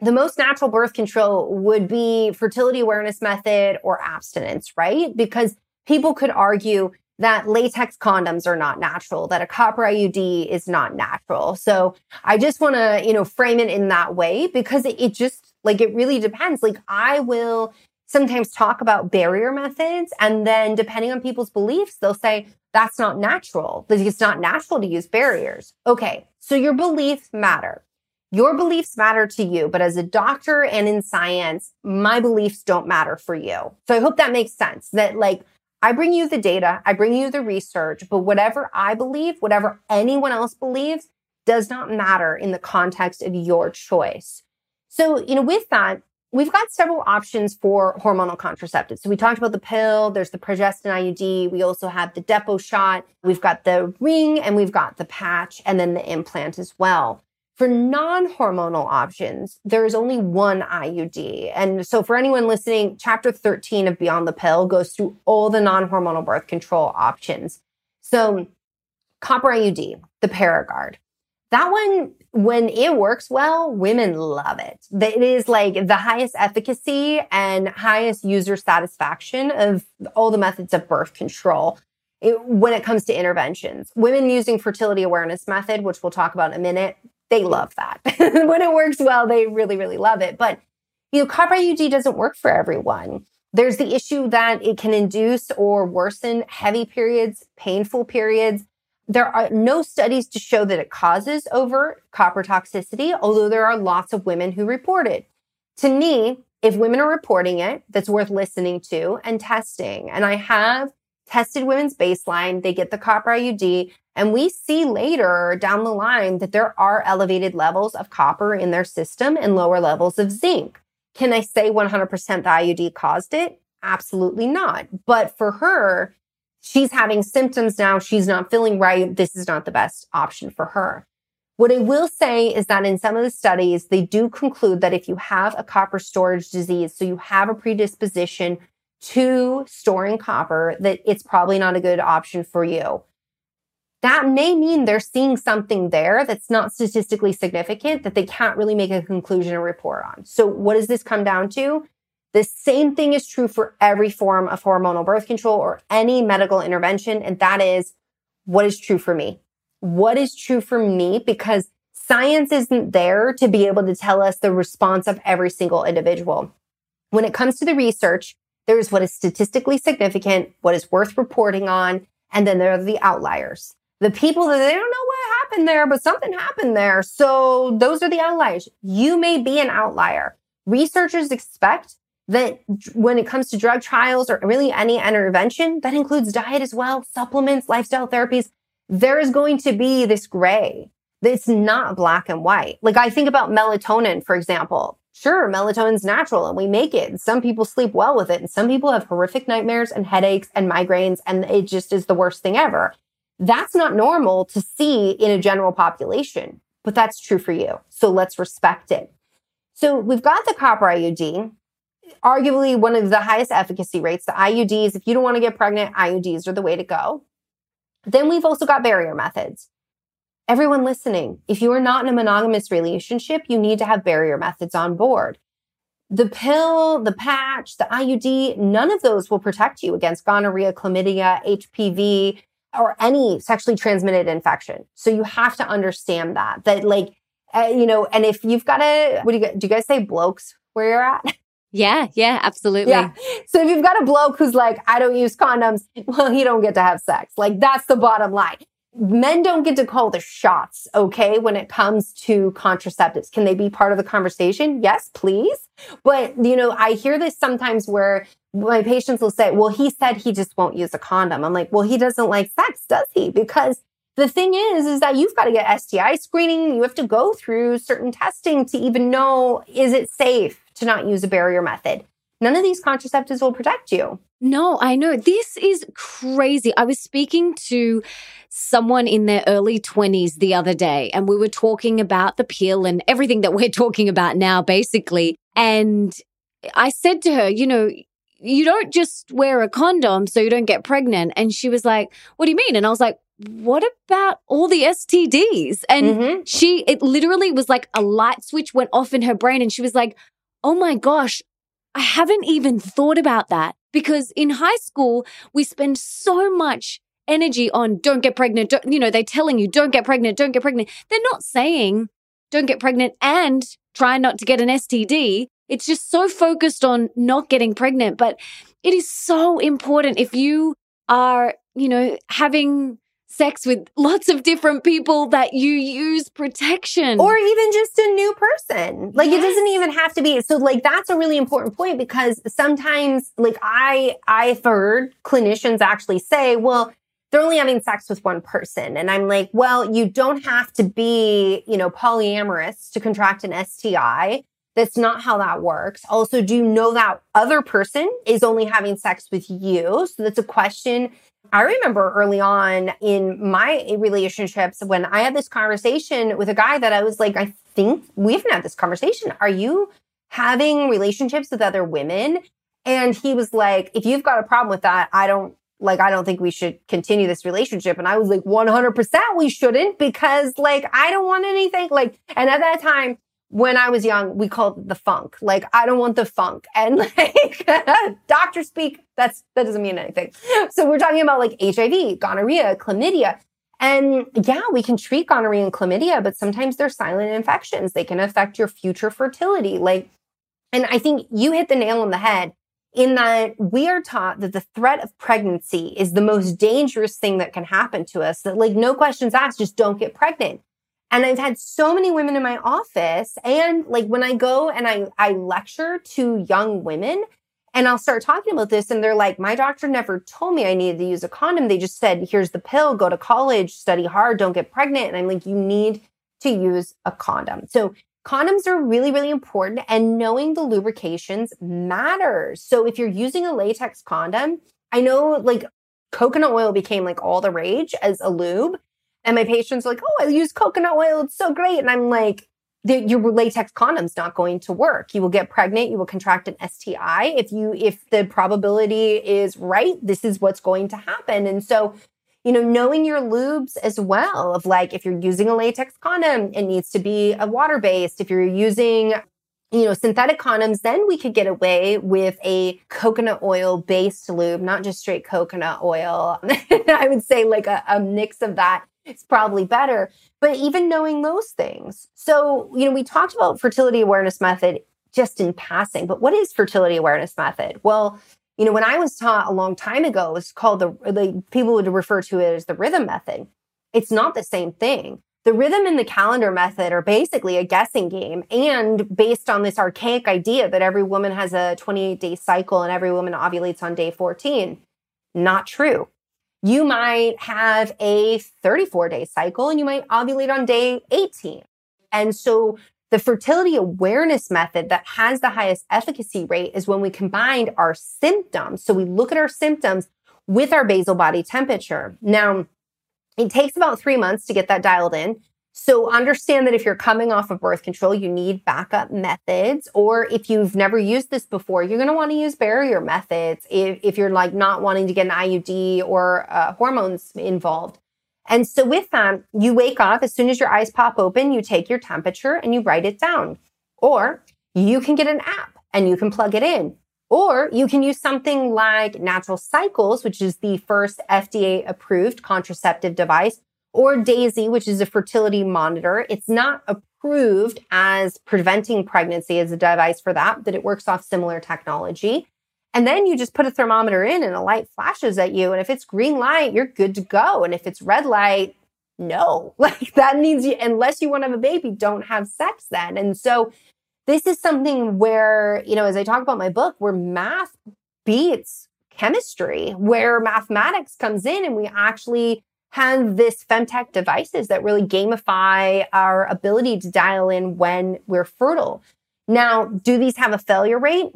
the most natural birth control would be fertility awareness method or abstinence, right? Because people could argue that latex condoms are not natural, that a copper IUD is not natural. So I just want to, you know, frame it in that way because it, it just like it really depends. Like I will sometimes talk about barrier methods and then depending on people's beliefs, they'll say that's not natural. It's not natural to use barriers. Okay. So your beliefs matter. Your beliefs matter to you, but as a doctor and in science, my beliefs don't matter for you. So I hope that makes sense that like I bring you the data, I bring you the research, but whatever I believe, whatever anyone else believes does not matter in the context of your choice. So, you know, with that, we've got several options for hormonal contraceptives. So we talked about the pill, there's the progestin IUD, we also have the Depo shot, we've got the ring, and we've got the patch, and then the implant as well. For non hormonal options, there is only one IUD. And so, for anyone listening, chapter 13 of Beyond the Pill goes through all the non hormonal birth control options. So, copper IUD, the Paragard, that one, when it works well, women love it. It is like the highest efficacy and highest user satisfaction of all the methods of birth control. It, when it comes to interventions, women using fertility awareness method, which we'll talk about in a minute, they love that. when it works well, they really, really love it. But you know, copper IUD doesn't work for everyone. There's the issue that it can induce or worsen heavy periods, painful periods, there are no studies to show that it causes overt copper toxicity, although there are lots of women who report it. To me, if women are reporting it, that's worth listening to and testing. And I have tested women's baseline. They get the copper IUD and we see later down the line that there are elevated levels of copper in their system and lower levels of zinc. Can I say 100% the IUD caused it? Absolutely not. But for her, she's having symptoms now. She's not feeling right. This is not the best option for her. What I will say is that in some of the studies, they do conclude that if you have a copper storage disease, so you have a predisposition to storing copper, that it's probably not a good option for you. That may mean they're seeing something there that's not statistically significant that they can't really make a conclusion or report on. So, what does this come down to? The same thing is true for every form of hormonal birth control or any medical intervention. And that is what is true for me. What is true for me? Because science isn't there to be able to tell us the response of every single individual. When it comes to the research, there's what is statistically significant, what is worth reporting on, and then there are the outliers. The people that they don't know what happened there, but something happened there. So those are the outliers. You may be an outlier. Researchers expect that when it comes to drug trials or really any intervention, that includes diet as well, supplements, lifestyle therapies, there is going to be this gray. It's not black and white. Like I think about melatonin, for example. Sure, melatonin's natural and we make it. Some people sleep well with it. And some people have horrific nightmares and headaches and migraines. And it just is the worst thing ever. That's not normal to see in a general population, but that's true for you. So let's respect it. So we've got the copper IUD, arguably one of the highest efficacy rates. The IUDs, if you don't want to get pregnant, IUDs are the way to go. Then we've also got barrier methods. Everyone listening, if you are not in a monogamous relationship, you need to have barrier methods on board. The pill, the patch, the IUD, none of those will protect you against gonorrhea, chlamydia, HPV, or any sexually transmitted infection. So you have to understand that, that like, uh, you know, and if you've got a, what do you, do you guys say blokes where you're at? Yeah, yeah, absolutely. Yeah. So if you've got a bloke who's like, I don't use condoms, well, he don't get to have sex. Like that's the bottom line. Men don't get to call the shots, okay, when it comes to contraceptives. Can they be part of the conversation? Yes, please. But, you know, I hear this sometimes where my patients will say, well, he said he just won't use a condom. I'm like, well, he doesn't like sex, does he? Because the thing is, is that you've got to get STI screening. You have to go through certain testing to even know, is it safe to not use a barrier method? None of these contraceptives will protect you. No, I know. This is crazy. I was speaking to someone in their early 20s the other day, and we were talking about the pill and everything that we're talking about now, basically. And I said to her, you know, you don't just wear a condom so you don't get pregnant. And she was like, What do you mean? And I was like, what about all the STDs? And mm-hmm. she, it literally was like a light switch went off in her brain. And she was like, oh my gosh, I haven't even thought about that. Because in high school, we spend so much energy on don't get pregnant. Don't, you know, they're telling you don't get pregnant, don't get pregnant. They're not saying don't get pregnant and try not to get an STD. It's just so focused on not getting pregnant. But it is so important if you are, you know, having sex with lots of different people that you use protection. Or even just a new person. Like yes. it doesn't even have to be. So like that's a really important point because sometimes like I I've heard clinicians actually say, well, they're only having sex with one person. And I'm like, well, you don't have to be, you know, polyamorous to contract an STI. That's not how that works. Also, do you know that other person is only having sex with you? So that's a question I remember early on in my relationships when I had this conversation with a guy that I was like, I think we haven't had this conversation. Are you having relationships with other women? And he was like, if you've got a problem with that, I don't like, I don't think we should continue this relationship. And I was like, 100% we shouldn't because like, I don't want anything like, and at that time, when I was young, we called it the funk. Like, I don't want the funk. And like, doctor speak, that's, that doesn't mean anything. So we're talking about like HIV, gonorrhea, chlamydia. And yeah, we can treat gonorrhea and chlamydia, but sometimes they're silent infections. They can affect your future fertility. Like, and I think you hit the nail on the head in that we are taught that the threat of pregnancy is the most dangerous thing that can happen to us. That like, no questions asked, just don't get pregnant. And I've had so many women in my office and like when I go and I, I lecture to young women and I'll start talking about this and they're like, my doctor never told me I needed to use a condom. They just said, here's the pill, go to college, study hard, don't get pregnant. And I'm like, you need to use a condom. So condoms are really, really important and knowing the lubrications matters. So if you're using a latex condom, I know like coconut oil became like all the rage as a lube. And my patients are like, oh, I use coconut oil. It's so great. And I'm like, your latex condom's not going to work. You will get pregnant. You will contract an STI. If you, if the probability is right, this is what's going to happen. And so, you know, knowing your lubes as well of like, if you're using a latex condom, it needs to be a water based. If you're using you know, synthetic condoms, then we could get away with a coconut oil based lube, not just straight coconut oil. I would say like a, a mix of that it's probably better. But even knowing those things. So, you know, we talked about fertility awareness method just in passing, but what is fertility awareness method? Well, you know, when I was taught a long time ago, it was called the, the people would refer to it as the rhythm method. It's not the same thing. the rhythm and the calendar method are basically a guessing game and based on this archaic idea that every woman has a 28 day cycle and every woman ovulates on day 14. Not true. You might have a 34 day cycle and you might ovulate on day 18. And so the fertility awareness method that has the highest efficacy rate is when we combined our symptoms. So we look at our symptoms with our basal body temperature. Now, it takes about three months to get that dialed in. So understand that if you're coming off of birth control, you need backup methods. Or if you've never used this before, you're going to want to use barrier methods if, if you're like not wanting to get an IUD or uh, hormones involved. And so with that, you wake up as soon as your eyes pop open, you take your temperature and you write it down. Or you can get an app and you can plug it in. Or you can use something like Natural Cycles, which is the first FDA approved contraceptive device, or Daysy, which is a fertility monitor. It's not approved as preventing pregnancy as a device for that, but it works off similar technology. And then you just put a thermometer in and a light flashes at you. And if it's green light, you're good to go. And if it's red light, no, like that means you, unless you want to have a baby, don't have sex then. And so this is something where, you know, as I talk about my book, where math beats chemistry, where mathematics comes in and we actually have this femtech devices that really gamify our ability to dial in when we're fertile. Now, do these have a failure rate?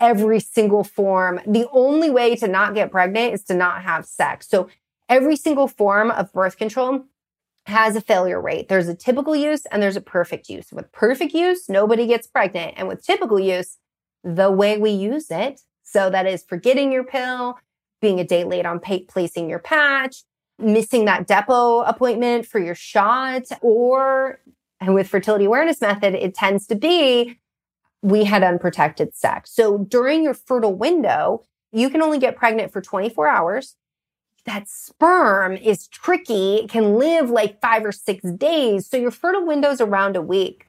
every single form. The only way to not get pregnant is to not have sex. So every single form of birth control has a failure rate. There's a typical use and there's a perfect use. With perfect use, nobody gets pregnant. And with typical use, the way we use it, so that is forgetting your pill, being a day late on pay- placing your patch, missing that depot appointment for your shot, or and with fertility awareness method, it tends to be we had unprotected sex. So during your fertile window, you can only get pregnant for 24 hours. That sperm is tricky. Can live like five or six days. So your fertile window is around a week.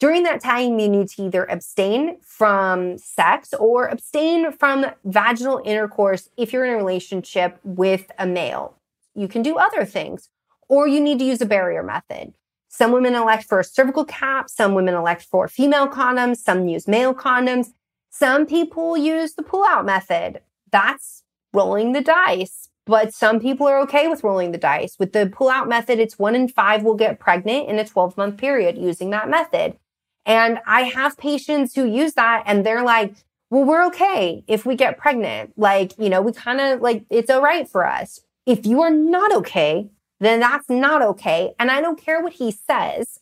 During that time, you need to either abstain from sex or abstain from vaginal intercourse if you're in a relationship with a male. You can do other things, or you need to use a barrier method. Some women elect for a cervical cap. Some women elect for female condoms. Some use male condoms. Some people use the pull out method. That's rolling the dice. But some people are okay with rolling the dice. With the pull out method, it's one in five will get pregnant in a 12 month period using that method. And I have patients who use that and they're like, well, we're okay if we get pregnant. Like, you know, we kind of like, it's all right for us. If you are not okay, then that's not okay. And I don't care what he says.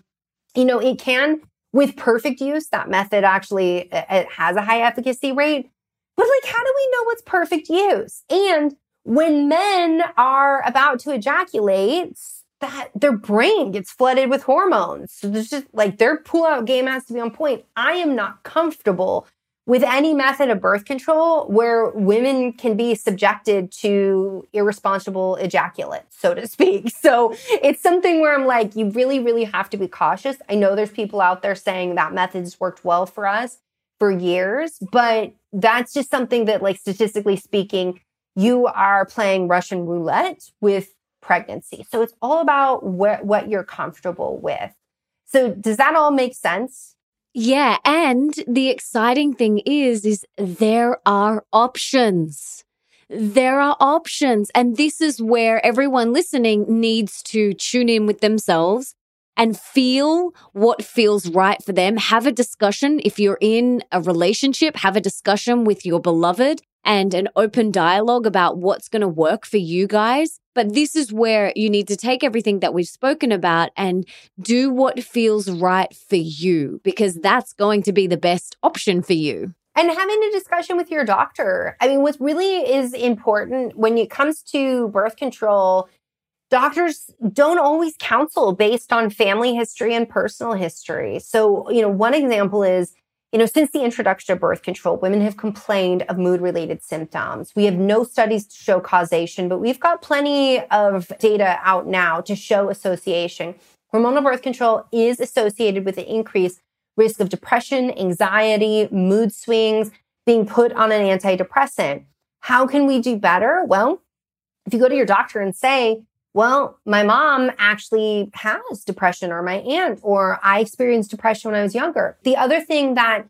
You know, it can, with perfect use, that method actually it has a high efficacy rate. But like, how do we know what's perfect use? And when men are about to ejaculate, that their brain gets flooded with hormones. So there's just like their pull out game has to be on point. I am not comfortable with any method of birth control where women can be subjected to irresponsible ejaculate, so to speak. So it's something where I'm like, you really, really have to be cautious. I know there's people out there saying that method's worked well for us for years, but that's just something that, like, statistically speaking, you are playing Russian roulette with pregnancy. So it's all about wh- what you're comfortable with. So does that all make sense? Yeah, and the exciting thing is is there are options. There are options and this is where everyone listening needs to tune in with themselves and feel what feels right for them. Have a discussion if you're in a relationship, have a discussion with your beloved and an open dialogue about what's going to work for you guys. But this is where you need to take everything that we've spoken about and do what feels right for you, because that's going to be the best option for you. And having a discussion with your doctor. I mean, what really is important when it comes to birth control, doctors don't always counsel based on family history and personal history. So, you know, one example is you know, since the introduction of birth control, women have complained of mood related symptoms. We have no studies to show causation, but we've got plenty of data out now to show association. Hormonal birth control is associated with an increased risk of depression, anxiety, mood swings, being put on an antidepressant. How can we do better? Well, if you go to your doctor and say, well, my mom actually has depression or my aunt, or I experienced depression when I was younger. The other thing that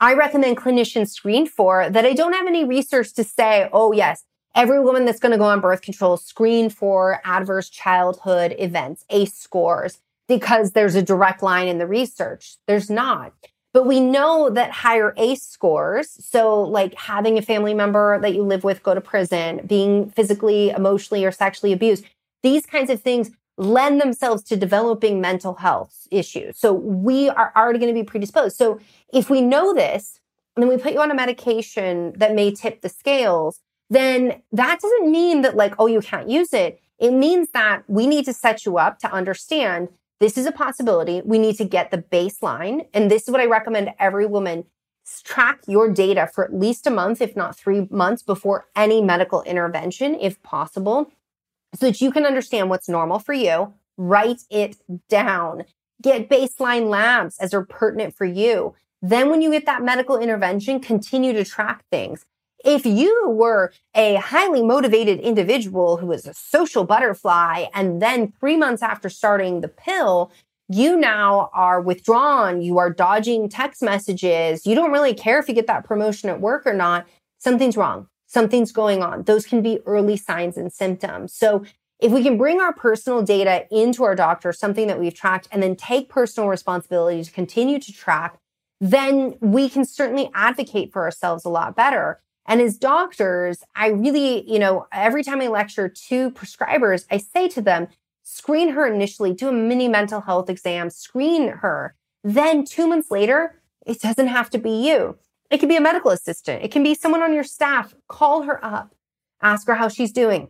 I recommend clinicians screen for that I don't have any research to say, oh, yes, every woman that's going to go on birth control screen for adverse childhood events, ACE scores, because there's a direct line in the research. There's not. But we know that higher ACE scores, so like having a family member that you live with go to prison, being physically, emotionally, or sexually abused, these kinds of things lend themselves to developing mental health issues. So we are already going to be predisposed. So if we know this, and then we put you on a medication that may tip the scales, then that doesn't mean that like, oh, you can't use it. It means that we need to set you up to understand this is a possibility. We need to get the baseline. And this is what I recommend every woman track your data for at least a month, if not three months before any medical intervention, if possible so that you can understand what's normal for you, write it down, get baseline labs as are pertinent for you. Then, when you get that medical intervention, continue to track things. If you were a highly motivated individual who was a social butterfly, and then three months after starting the pill, you now are withdrawn, you are dodging text messages, you don't really care if you get that promotion at work or not, something's wrong something's going on. Those can be early signs and symptoms. So if we can bring our personal data into our doctor, something that we've tracked, and then take personal responsibility to continue to track, then we can certainly advocate for ourselves a lot better. And as doctors, I really, you know, every time I lecture to prescribers, I say to them, screen her initially, do a mini mental health exam, screen her. Then two months later, it doesn't have to be you. It can be a medical assistant. It can be someone on your staff. Call her up. Ask her how she's doing.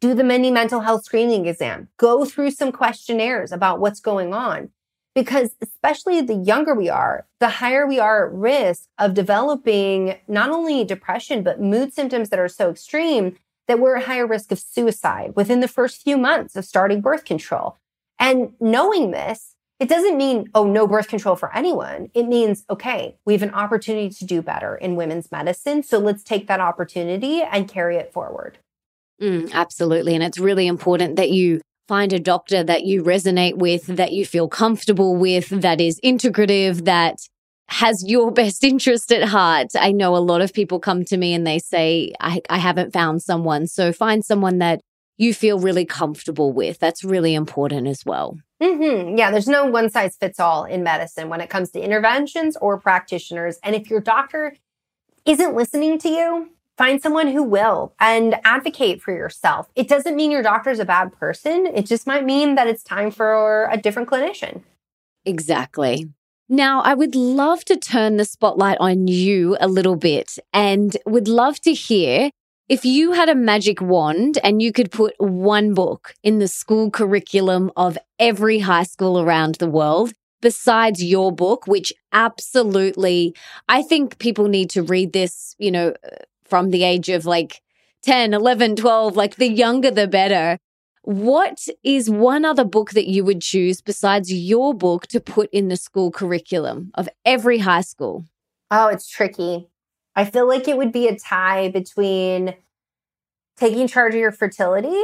Do the mini mental health screening exam. Go through some questionnaires about what's going on. Because especially the younger we are, the higher we are at risk of developing not only depression, but mood symptoms that are so extreme that we're at higher risk of suicide within the first few months of starting birth control. And knowing this, it doesn't mean, oh, no birth control for anyone. It means, okay, we have an opportunity to do better in women's medicine. So let's take that opportunity and carry it forward. Mm, absolutely. And it's really important that you find a doctor that you resonate with, that you feel comfortable with, that is integrative, that has your best interest at heart. I know a lot of people come to me and they say, I, I haven't found someone. So find someone that you feel really comfortable with. That's really important as well. Mm-hmm. Yeah, there's no one size fits all in medicine when it comes to interventions or practitioners. And if your doctor isn't listening to you, find someone who will and advocate for yourself. It doesn't mean your doctor's a bad person. It just might mean that it's time for a different clinician. Exactly. Now, I would love to turn the spotlight on you a little bit and would love to hear if you had a magic wand and you could put one book in the school curriculum of every high school around the world, besides your book, which absolutely, I think people need to read this, you know, from the age of like 10, 11, 12, like the younger the better. What is one other book that you would choose besides your book to put in the school curriculum of every high school? Oh, it's tricky. I feel like it would be a tie between taking charge of your fertility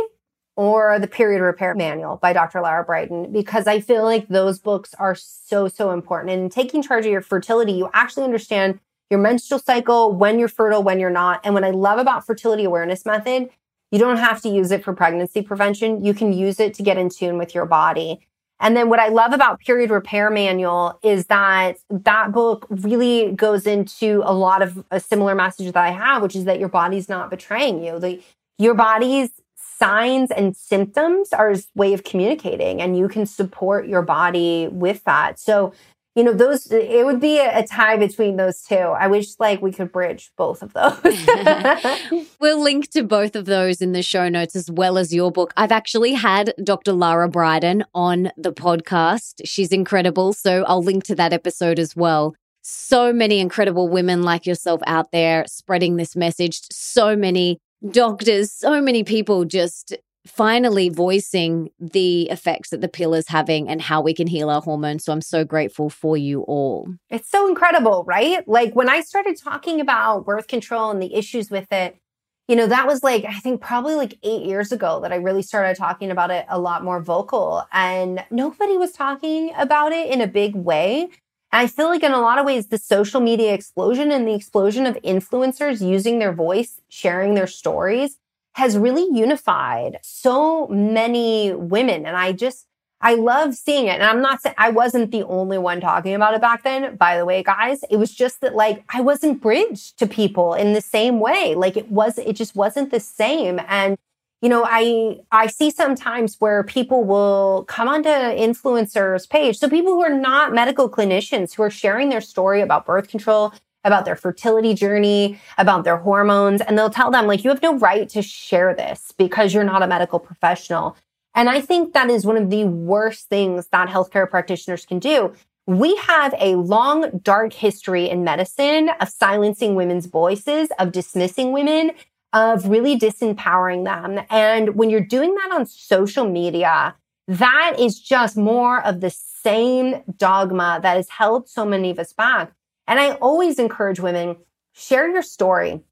or the period repair manual by Dr. Lara Briden, because I feel like those books are so, so important. And taking charge of your fertility, you actually understand your menstrual cycle, when you're fertile, when you're not. And what I love about fertility awareness method, you don't have to use it for pregnancy prevention. You can use it to get in tune with your body. And then what I love about Period Repair Manual is that that book really goes into a lot of a similar message that I have, which is that your body's not betraying you. The, your body's signs and symptoms are a way of communicating and you can support your body with that. So you know those it would be a, tie between those two. I wish like we could bridge both of those. We'll link to both of those in the show notes as well as your book. I've actually had dr lara briden on the podcast. She's incredible so i'll link to that episode as well. So many incredible women like yourself out there spreading this message. So many doctors so many people just finally voicing the effects that the pill is having and how we can heal our hormones. So I'm so grateful for you all. It's so incredible, right? Like when I started talking about birth control and the issues with it, you know, that was like, I think probably like eight years ago that I really started talking about it a lot more vocal. And nobody was talking about it in a big way. And I feel like in a lot of ways, the social media explosion and the explosion of influencers using their voice, sharing their stories has really unified so many women. And I just, I love seeing it. And I'm not saying I wasn't the only one talking about it back then, by the way, guys. It was just that like I wasn't bridged to people in the same way. Like it was, it just wasn't the same. And you know, I I see sometimes where people will come onto influencers page. So people who are not medical clinicians who are sharing their story about birth control, about their fertility journey, about their hormones, and they'll tell them like you have no right to share this because you're not a medical professional. And I think that is one of the worst things that healthcare practitioners can do. We have a long, dark history in medicine of silencing women's voices, of dismissing women, of really disempowering them. And when you're doing that on social media, that is just more of the same dogma that has held so many of us back. And I always encourage women share your story.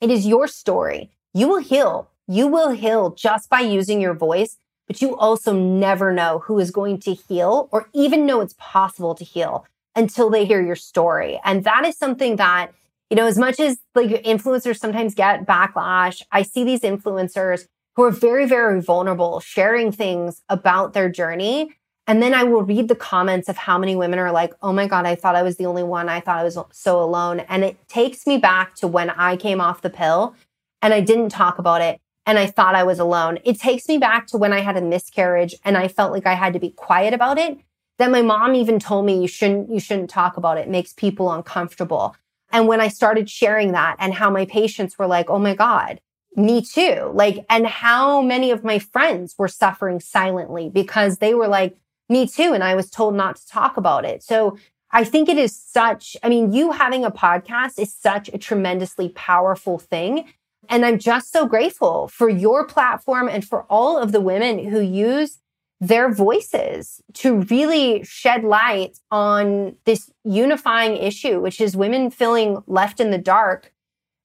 It is your story. You will heal. You will heal just by using your voice, but you also never know who is going to heal or even know it's possible to heal until they hear your story. And that is something that you know, as much as like influencers sometimes get backlash, I see these influencers who are very, very vulnerable, sharing things about their journey. And then I will read the comments of how many women are like, oh my God, I thought I was the only one. I thought I was so alone. And it takes me back to when I came off the pill and I didn't talk about it and I thought I was alone. It takes me back to when I had a miscarriage and I felt like I had to be quiet about it. That my mom even told me you shouldn't, you shouldn't talk about it. It makes people uncomfortable. And when I started sharing that and how my patients were like, oh my God, me too. Like, and how many of my friends were suffering silently because they were like, me too. And I was told not to talk about it. So I think it is such, I mean, you having a podcast is such a tremendously powerful thing. And I'm just so grateful for your platform and for all of the women who use their voices to really shed light on this unifying issue, which is women feeling left in the dark,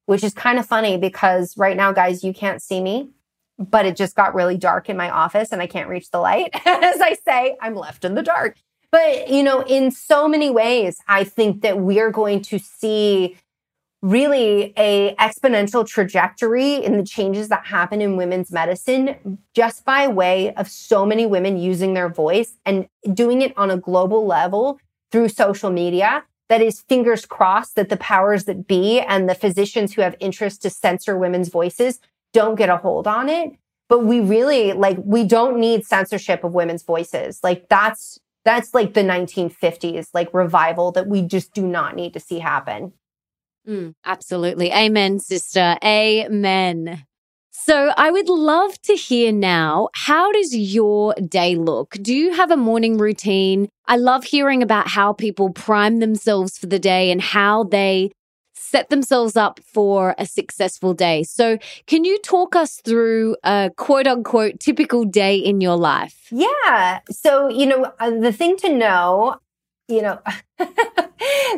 which is kind of funny because right now, guys, you can't see me, but it just got really dark in my office and I can't reach the light. As I say, I'm left in the dark. But, you know, in so many ways, I think that we're going to see really a exponential trajectory in the changes that happen in women's medicine just by way of so many women using their voice and doing it on a global level through social media that is fingers crossed that the powers that be and the physicians who have interest to censor women's voices don't get a hold on it but we really like we don't need censorship of women's voices like that's that's like the 1950s like revival that we just do not need to see happen Mm, absolutely. Amen, sister. Amen. So I would love to hear now how does your day look? Do you have a morning routine? I love hearing about how people prime themselves for the day and how they set themselves up for a successful day. So, can you talk us through a quote unquote typical day in your life? Yeah. So, you know, uh, the thing to know you know, the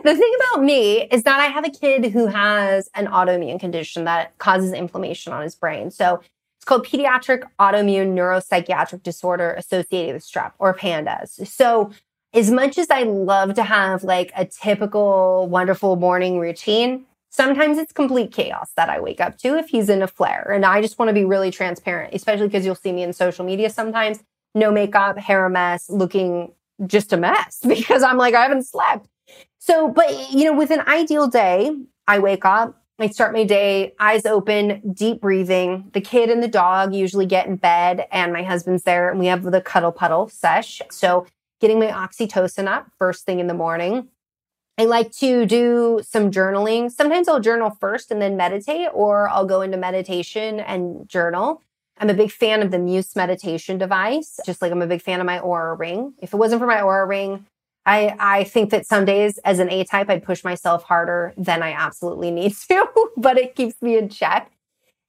thing about me is that I have a kid who has an autoimmune condition that causes inflammation on his brain. So it's called pediatric autoimmune neuropsychiatric disorder associated with strep or PANDAS. So as much as I love to have like a typical wonderful morning routine, sometimes it's complete chaos that I wake up to if he's in a flare. And I just want to be really transparent, especially because you'll see me in social media sometimes. No makeup, hair a mess, looking just a mess because I'm like, I haven't slept. So, but you know, with an ideal day, I wake up, I start my day, eyes open, deep breathing. The kid and the dog usually get in bed, and my husband's there, and we have the cuddle puddle sesh. So, getting my oxytocin up first thing in the morning. I like to do some journaling. Sometimes I'll journal first and then meditate, or I'll go into meditation and journal. I'm a big fan of the Muse meditation device, just like I'm a big fan of my Oura ring. If it wasn't for my Oura ring, I, I think that some days as an A type, I'd push myself harder than I absolutely need to, but it keeps me in check.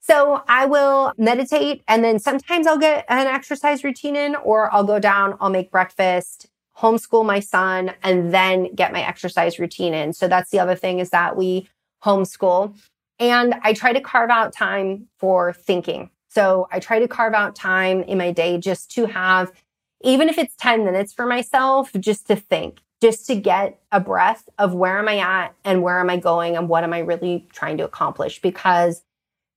So I will meditate and then sometimes I'll get an exercise routine in or I'll go down, I'll make breakfast, homeschool my son, and then get my exercise routine in. So that's the other thing is that we homeschool. And I try to carve out time for thinking. So I try to carve out time in my day just to have, even if it's 10 minutes for myself, just to think, just to get a breath of where am I at and where am I going and what am I really trying to accomplish? Because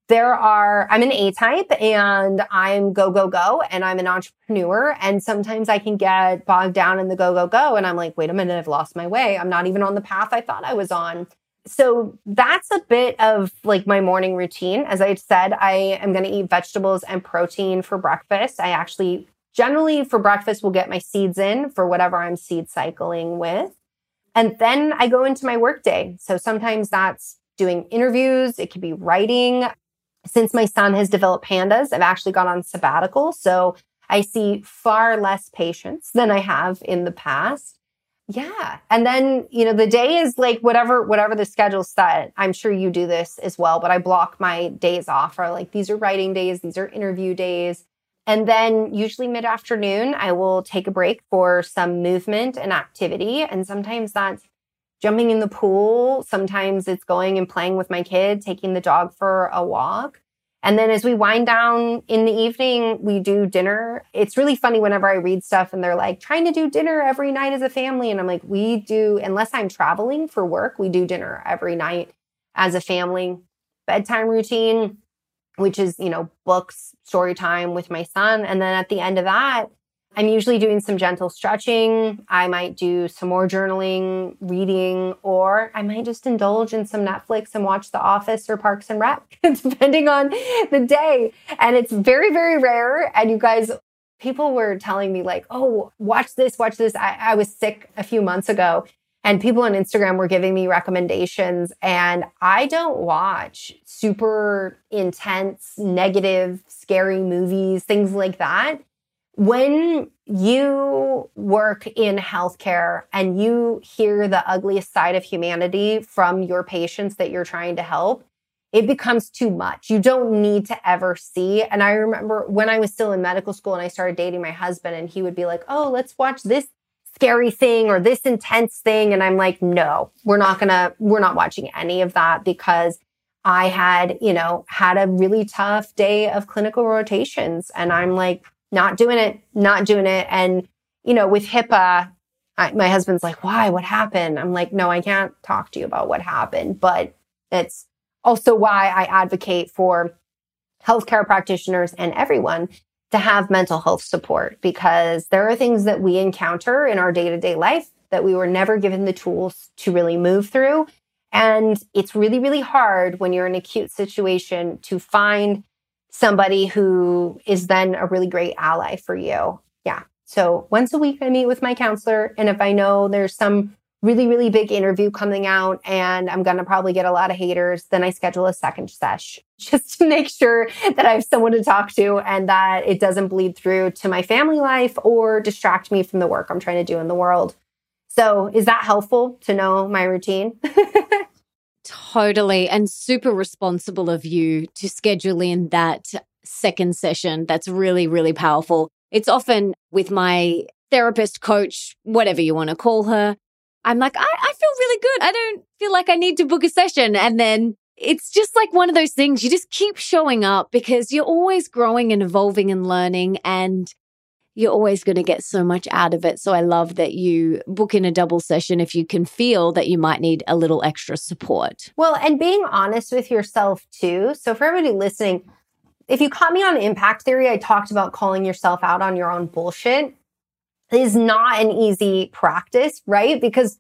there are, I'm an A type and I'm go, go, go, and I'm an entrepreneur. And sometimes I can get bogged down in the go, go, go. And I'm like, wait a minute, I've lost my way. I'm not even on the path I thought I was on. So that's a bit of like my morning routine. As I said, I am going to eat vegetables and protein for breakfast. I actually generally for breakfast will get my seeds in for whatever I'm seed cycling with. And then I go into my workday. So sometimes that's doing interviews, it could be writing, since my son has developed pandas, I've actually gone on sabbatical. So I see far less patients than I have in the past. Yeah. And then, you know, the day is like whatever, whatever the schedule set. I'm sure you do this as well, but I block my days off or like these are writing days, these are interview days. And then usually mid afternoon, I will take a break for some movement and activity. And sometimes that's jumping in the pool. Sometimes it's going and playing with my kid, taking the dog for a walk. And then as we wind down in the evening, we do dinner. It's really funny whenever I read stuff and they're like trying to do dinner every night as a family. And I'm like, we do, unless I'm traveling for work, we do dinner every night as a family. Bedtime routine, which is, you know, books, story time with my son. And then at the end of that, I'm usually doing some gentle stretching. I might do some more journaling, reading, or I might just indulge in some Netflix and watch The Office or Parks and Rec, depending on the day. And it's very, very rare. And you guys, people were telling me, like, oh, watch this, watch this. I, I was sick a few months ago. And people on Instagram were giving me recommendations, and I don't watch super intense, negative, scary movies, things like that when you work in healthcare and you hear the ugliest side of humanity from your patients that you're trying to help, it becomes too much. You don't need to ever see. And I remember when I was still in medical school and I started dating my husband, and he would be like, Oh, let's watch this scary thing or this intense thing. And I'm like, No, we're not gonna, we're not watching any of that because I had, you know, had a really tough day of clinical rotations. And I'm like, not doing it, not doing it. And, you know, with HIPAA, I, my husband's like, why? What happened? I'm like, no, I can't talk to you about what happened. But it's also why I advocate for healthcare practitioners and everyone to have mental health support because there are things that we encounter in our day to day life that we were never given the tools to really move through. And it's really, really hard when you're in an acute situation to find somebody who is then a really great ally for you. Yeah. So once a week, I meet with my counselor. And if I know there's some really, really big interview coming out and I'm going to probably get a lot of haters, then I schedule a second sesh just to make sure that I have someone to talk to and that it doesn't bleed through to my family life or distract me from the work I'm trying to do in the world. So, is that helpful to know my routine? Totally. And super responsible of you to schedule in that second session. That's really, really powerful. It's often with my therapist, coach, whatever you want to call her. I'm like, I, I feel really good. I don't feel like I need to book a session. And then it's just like one of those things you just keep showing up because you're always growing and evolving and learning. And you're always going to get so much out of it. So I love that you book in a double session if you can feel that you might need a little extra support. Well, and being honest with yourself too. So for everybody listening, if you caught me on impact theory, I talked about calling yourself out on your own bullshit. It is not an easy practice, right? Because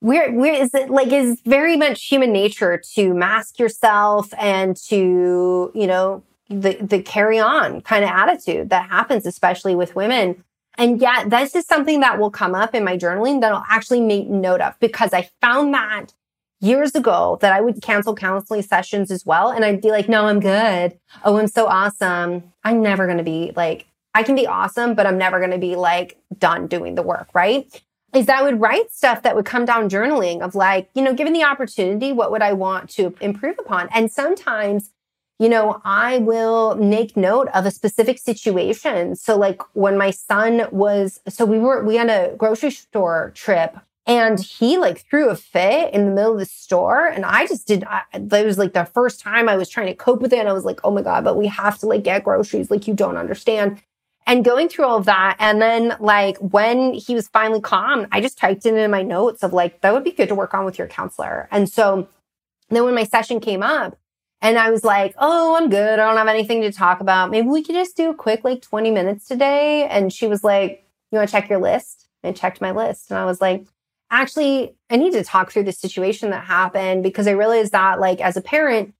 we're, we're is it like is very much human nature to mask yourself and to, you know, the the carry on kind of attitude that happens, especially with women. And yet, this is something that will come up in my journaling that I'll actually make note of because I found that years ago that I would cancel counseling sessions as well. And I'd be like, no, I'm good. Oh, I'm so awesome. I'm never going to be like, I can be awesome, but I'm never going to be like done doing the work, right? Is that I would write stuff that would come down journaling of like, you know, given the opportunity, what would I want to improve upon? And sometimes you know, I will make note of a specific situation. So like when my son was, so we were, we had a grocery store trip And he like threw a fit in the middle of the store. And I just did, I, it was like the first time I was trying to cope with it. And I was like, oh my God, but we have to like get groceries. Like you don't understand. And going through all of that. And then like when he was finally calm, I just typed it in my notes of like, that would be good to work on with your counselor. And so then when my session came up, and I was like, oh, I'm good. I don't have anything to talk about. Maybe we could just do a quick, like 20 minutes today. And she was like, you want to check your list? I checked my list and I was like, actually, I need to talk through the situation that happened because I realized that, like, as a parent,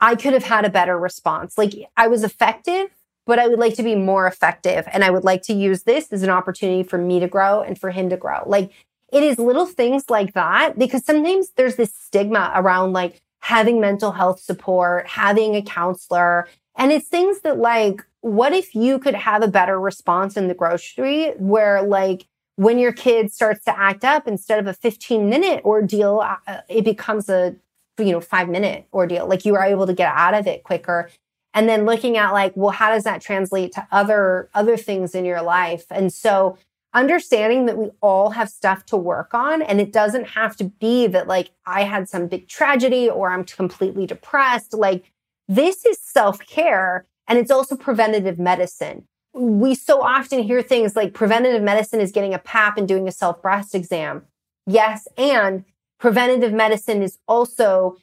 I could have had a better response. Like, I was effective, but I would like to be more effective. And I would like to use this as an opportunity for me to grow and for him to grow. Like, it is little things like that because sometimes there's this stigma around like having mental health support, having a counselor. And it's things that like, what if you could have a better response in the grocery where like when your kid starts to act up instead of a 15 minute ordeal, uh, it becomes a, you know, five minute ordeal. Like you are able to get out of it quicker. And then looking at like, well, how does that translate to other, other things in your life? And so understanding that we all have stuff to work on and it doesn't have to be that like I had some big tragedy or I'm completely depressed. Like this is self care and it's also preventative medicine. We so often hear things like preventative medicine is getting a pap and doing a self breast exam. Yes. And preventative medicine is also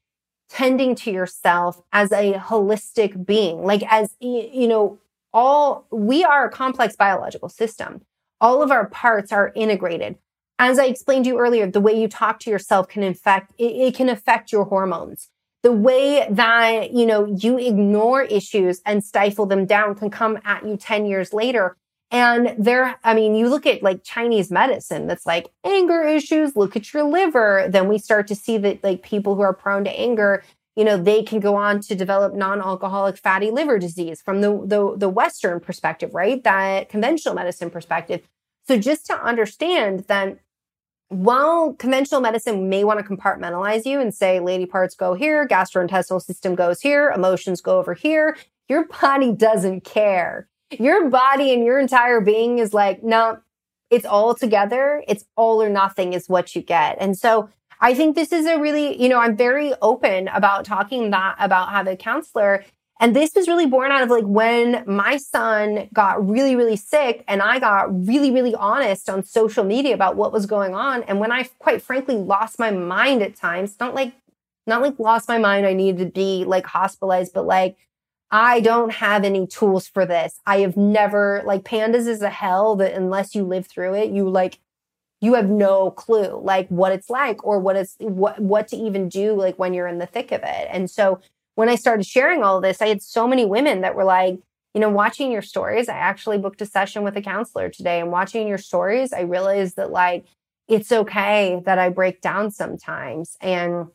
tending to yourself as a holistic being. Like as, you know, all we are a complex biological system all of our parts are integrated. As I explained to you earlier, the way you talk to yourself can affect, it, it can affect your hormones. The way that, you know, you ignore issues and stifle them down can come at you 10 years later. And there, I mean, you look at like Chinese medicine that's like anger issues, look at your liver. Then we start to see that like people who are prone to anger, you know, they can go on to develop non-alcoholic fatty liver disease from the, the, the Western perspective, right? That conventional medicine perspective. So just to understand that while conventional medicine may want to compartmentalize you and say lady parts go here, gastrointestinal system goes here, emotions go over here, your body doesn't care. Your body and your entire being is like, no, it's all together. It's all or nothing is what you get. And so I think this is a really, you know, I'm very open about talking that about having a counselor and this was really born out of like when my son got really, really sick and I got really, really honest on social media about what was going on. And when I quite frankly lost my mind at times, not like, not like lost my mind, I needed to be like hospitalized, but like, I don't have any tools for this. I have never, like, pandas is a hell that unless you live through it, you like, you have no clue like what it's like or what it's what what to even do like when you're in the thick of it. And so when I started sharing all this, I had so many women that were like, you know, watching your stories, I actually booked a session with a counselor today. And watching your stories, I realized that like it's okay that I break down sometimes. And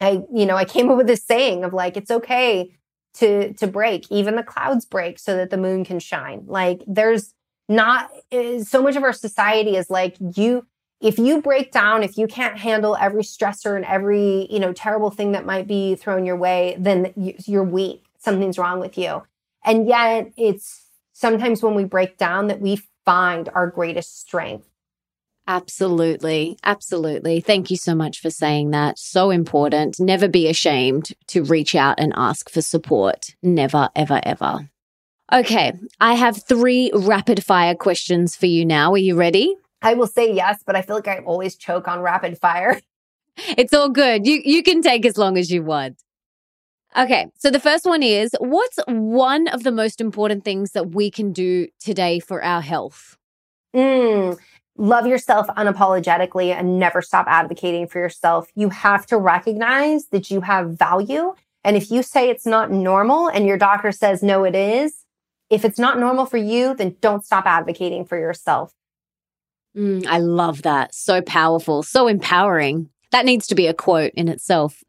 I, you know, I came up with this saying of like, it's okay to to break. Even the clouds break so that the moon can shine. Like there's not eh, so much of our society is like you if you break down, if you can't handle every stressor and every, you know, terrible thing that might be thrown your way, then you're weak. Something's wrong with you. And yet it's sometimes when we break down that we find our greatest strength. Absolutely. Absolutely. Thank you so much for saying that. So important. Never be ashamed to reach out and ask for support. Never, ever, ever. Okay. I have three rapid fire questions for you now. Are you ready? I will say yes, but I feel like I always choke on rapid fire. It's all good. You you can take as long as you want. Okay, so the first one is what's one of the most important things that we can do today for our health? Mm, love yourself unapologetically and never stop advocating for yourself. You have to recognize that you have value. And if you say it's not normal and your doctor says no, it is, if it's not normal for you, then don't stop advocating for yourself. Mm, I love that. So powerful, so empowering. That needs to be a quote in itself.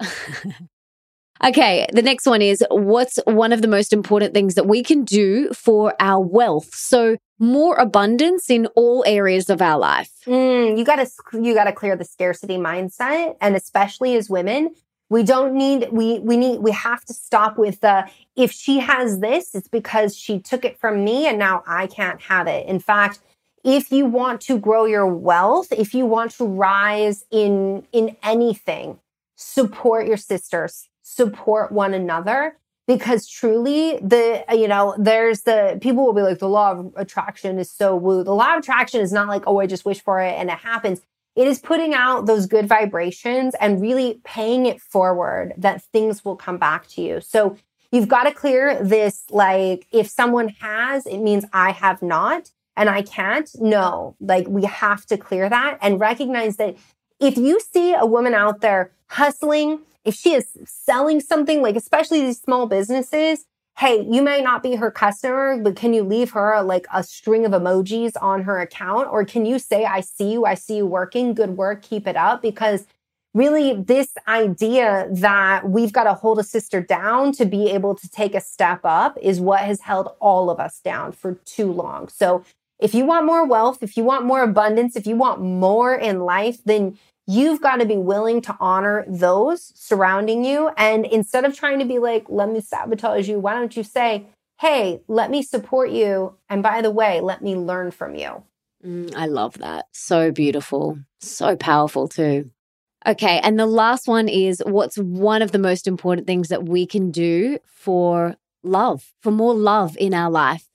okay, the next one is what's one of the most important things that we can do for our wealth? So, more abundance in all areas of our life. Mm, you got to you got to clear the scarcity mindset and especially as women, we don't need we we need we have to stop with the if she has this it's because she took it from me and now I can't have it. In fact, if you want to grow your wealth, if you want to rise in in anything, support your sisters, support one another because truly the you know there's the people will be like the law of attraction is so woo. The law of attraction is not like oh I just wish for it and it happens. It is putting out those good vibrations and really paying it forward that things will come back to you. So you've got to clear this like if someone has it means I have not and I can't. No, like we have to clear that and recognize that if you see a woman out there hustling, if she is selling something, like especially these small businesses, hey, you may not be her customer, but can you leave her like a string of emojis on her account? Or can you say, I see you, I see you working, good work, keep it up? Because really, this idea that we've got to hold a sister down to be able to take a step up is what has held all of us down for too long. So if you want more wealth, if you want more abundance, if you want more in life, then you've got to be willing to honor those surrounding you. And instead of trying to be like, let me sabotage you, why don't you say, hey, let me support you. And by the way, let me learn from you. Mm, I love that. So beautiful. So powerful, too. Okay. And the last one is what's one of the most important things that we can do for love, for more love in our life?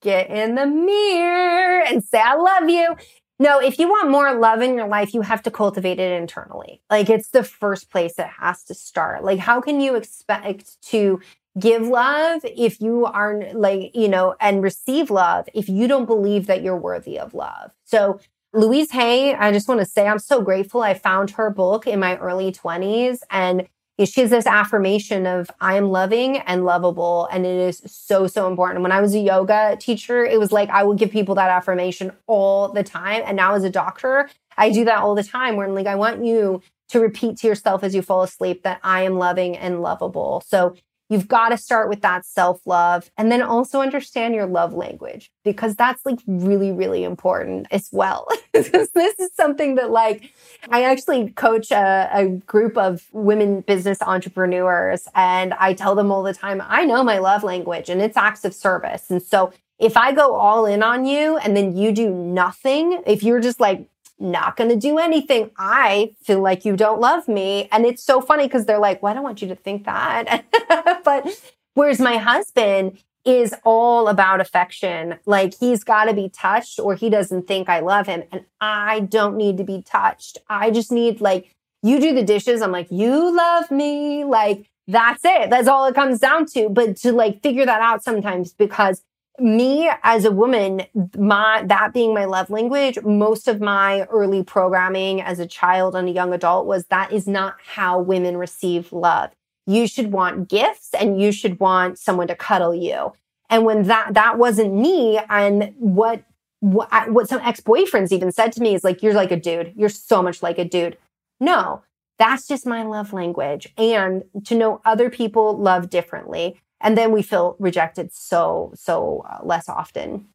get in the mirror and say, I love you. No, if you want more love in your life, you have to cultivate it internally. Like it's the first place it has to start. Like, how can you expect to give love if you aren't like, you know, and receive love if you don't believe that you're worthy of love? So, Louise Hay, I just want to say I'm so grateful I found her book in my early 20s and she has this affirmation of I am loving and lovable. And it is so, so important. When I was a yoga teacher, it was like I would give people that affirmation all the time. And now as a doctor, I do that all the time where I'm like, I want you to repeat to yourself as you fall asleep that I am loving and lovable. So You've got to start with that self love and then also understand your love language because that's like really, really important as well. this is something that, like, I actually coach a, a, group of women business entrepreneurs and I tell them all the time, I know my love language and it's acts of service. And so if I go all in on you and then you do nothing, if you're just like, not going to do anything. I feel like you don't love me. And it's so funny because they're like, well, I don't want you to think that. but whereas my husband is all about affection. Like he's got to be touched or he doesn't think I love him. And I don't need to be touched. I just need like, you do the dishes. I'm like, you love me. Like, that's it. That's all it comes down to. But to like figure that out sometimes because me as a woman, my that being my love language, most of my early programming as a child and a young adult was that is not how women receive love. You should want gifts and you should want someone to cuddle you. And when that that wasn't me, and what what, what some ex boyfriends even said to me is like, "You're like a dude. You're so much like a dude." No, that's just my love language. And to know other people love differently and then we feel rejected so so uh, less often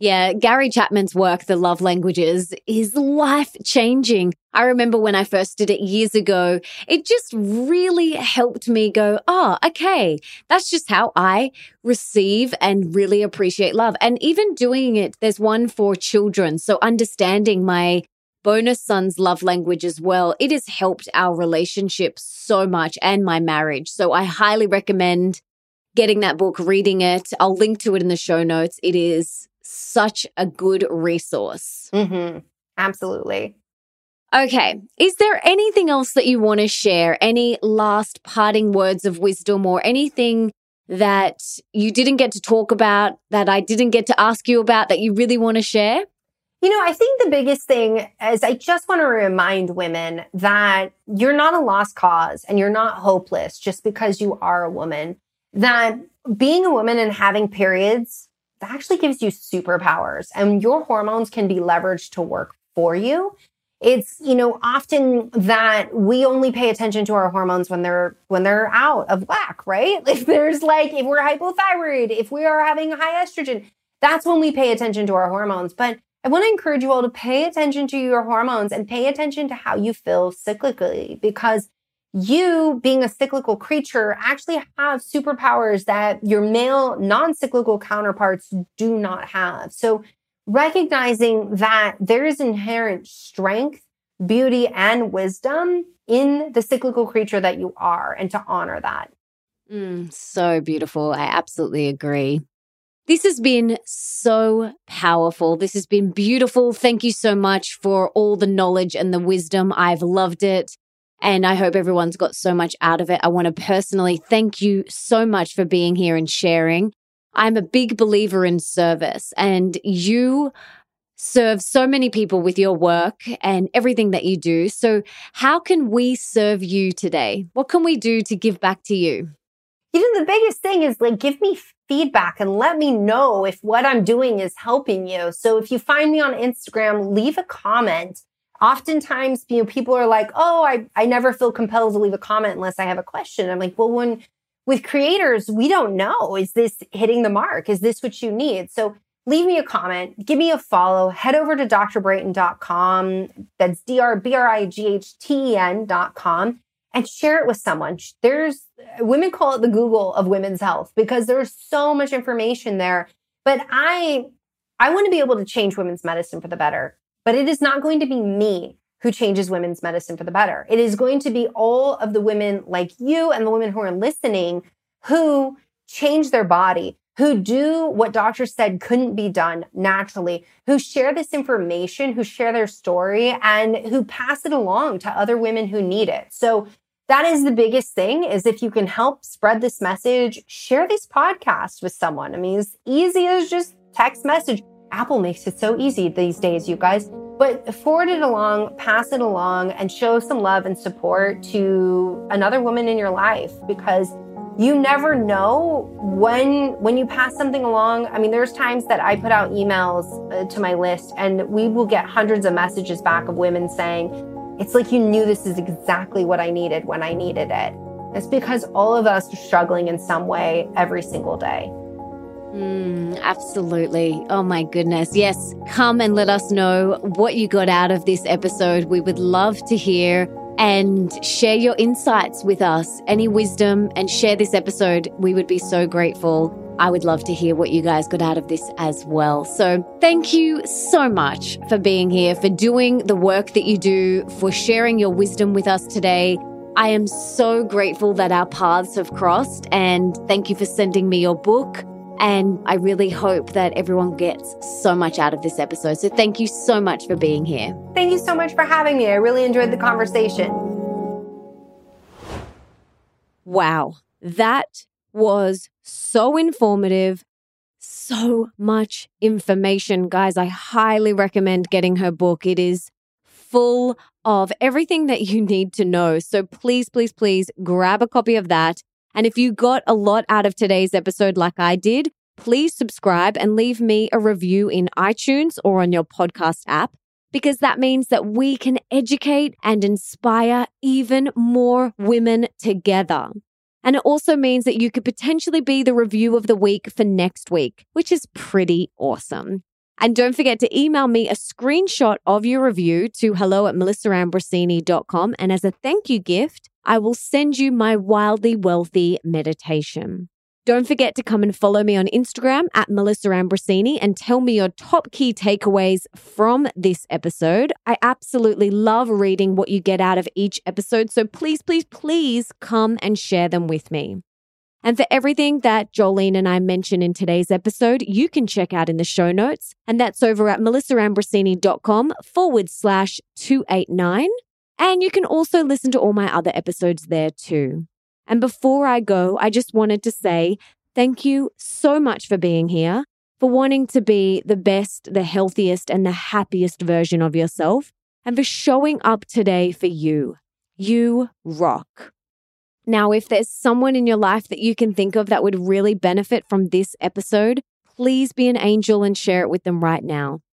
yeah, Gary Chapman's work, The Love Languages, is life changing. I remember when I first did it years ago, it just really helped me go, oh, okay, that's just how I receive and really appreciate love. And even doing it, there's one for children. So understanding my bonus son's love language as well, it has helped our relationship so much and my marriage. So I highly recommend getting that book, reading it. I'll link to it in the show notes. It is such a good resource. Mm-hmm. Absolutely. Okay. Is there anything else that you want to share? Any last parting words of wisdom or anything that you didn't get to talk about that I didn't get to ask you about that you really want to share? You know, I think the biggest thing is I just want to remind women that you're not a lost cause and you're not hopeless just because you are a woman that being a woman and having periods actually gives you superpowers and your hormones can be leveraged to work for you. It's you know often that we only pay attention to our hormones when they're when they're out of whack right? If there's like if we're hypothyroid if we are having high estrogen that's when we pay attention to our hormones. But i want to encourage you all to pay attention to your hormones and pay attention to how you feel cyclically because you being a cyclical creature actually have superpowers that your male non-cyclical counterparts do not have. So recognizing that there is inherent strength, beauty, and wisdom in the cyclical creature that you are, and to honor that. Mm, so beautiful. I absolutely agree. This has been so powerful. This has been beautiful. Thank you so much for all the knowledge and the wisdom. I've loved it. And I hope everyone's got so much out of it. I want to personally thank you so much for being here and sharing. I'm a big believer in service, and you serve so many people with your work and everything that you do. So, how can we serve you today? What can we do to give back to you? You know, the biggest thing is like give me feedback and let me know if what I'm doing is helping you. So if you find me on Instagram, leave a comment. Oftentimes, you know, people are like, oh, I, I never feel compelled to leave a comment unless I have a question. I'm like, well, when with creators, we don't know. Is this hitting the mark? Is this what you need? So leave me a comment, give me a follow, head over to drbrighten.com. That's D-R-B-R-I-G-H-T-E-N.com and share it with someone. There's women call it the Google of women's health because there's so much information there. But I I want to be able to change women's medicine for the better. But it is not going to be me who changes women's medicine for the better. It is going to be all of the women like you and the women who are listening who change their body, who do what doctors said couldn't be done naturally, who share this information, who share their story, and who pass it along to other women who need it. So that is the biggest thing is if you can help spread this message, share this podcast with someone. I mean, as easy as just text message. Apple makes it so easy these days, you guys. But forward it along, pass it along, and show some love and support to another woman in your life because you never know when when you pass something along. I mean there's times that i put out emails uh, to my list and we will get hundreds of messages back of women saying it's like you knew this is exactly what i needed when i needed it. It's because all of us are struggling in some way every single day Mm, absolutely. Oh my goodness. Yes. Come and let us know what you got out of this episode. We would love to hear and share your insights with us, any wisdom, and share this episode. We would be so grateful. I would love to hear what you guys got out of this as well. So, thank you so much for being here, for doing the work that you do, for sharing your wisdom with us today. I am so grateful that our paths have crossed, and thank you for sending me your book. And I really hope that everyone gets so much out of this episode. So thank you so much for being here. Thank you so much for having me. I really enjoyed the conversation. Wow. That was so informative. So much information. Guys, I highly recommend getting her book. It is full of everything that you need to know. So please, please, please grab a copy of that. And if you got a lot out of today's episode, like I did, please subscribe and leave me a review in iTunes or on your podcast app, because that means that we can educate and inspire even more women together. And it also means that you could potentially be the review of the week for next week, which is pretty awesome. And don't forget to email me a screenshot of your review to hello at melissaambrosini.com. And as a thank you gift, I will send you my wildly wealthy meditation. Don't forget to come and follow me on Instagram at Melissa Ambrosini and tell me your top key takeaways from this episode. I absolutely love reading what you get out of each episode. So please, please, please come and share them with me. And for everything that Jolene and I mention in today's episode, you can check out in the show notes. And that's over at melissaambrosini.com forward slash 289. And you can also listen to all my other episodes there too. And before I go, I just wanted to say thank you so much for being here, for wanting to be the best, the healthiest, and the happiest version of yourself, and for showing up today for you. You rock. Now, if there's someone in your life that you can think of that would really benefit from this episode, please be an angel and share it with them right now.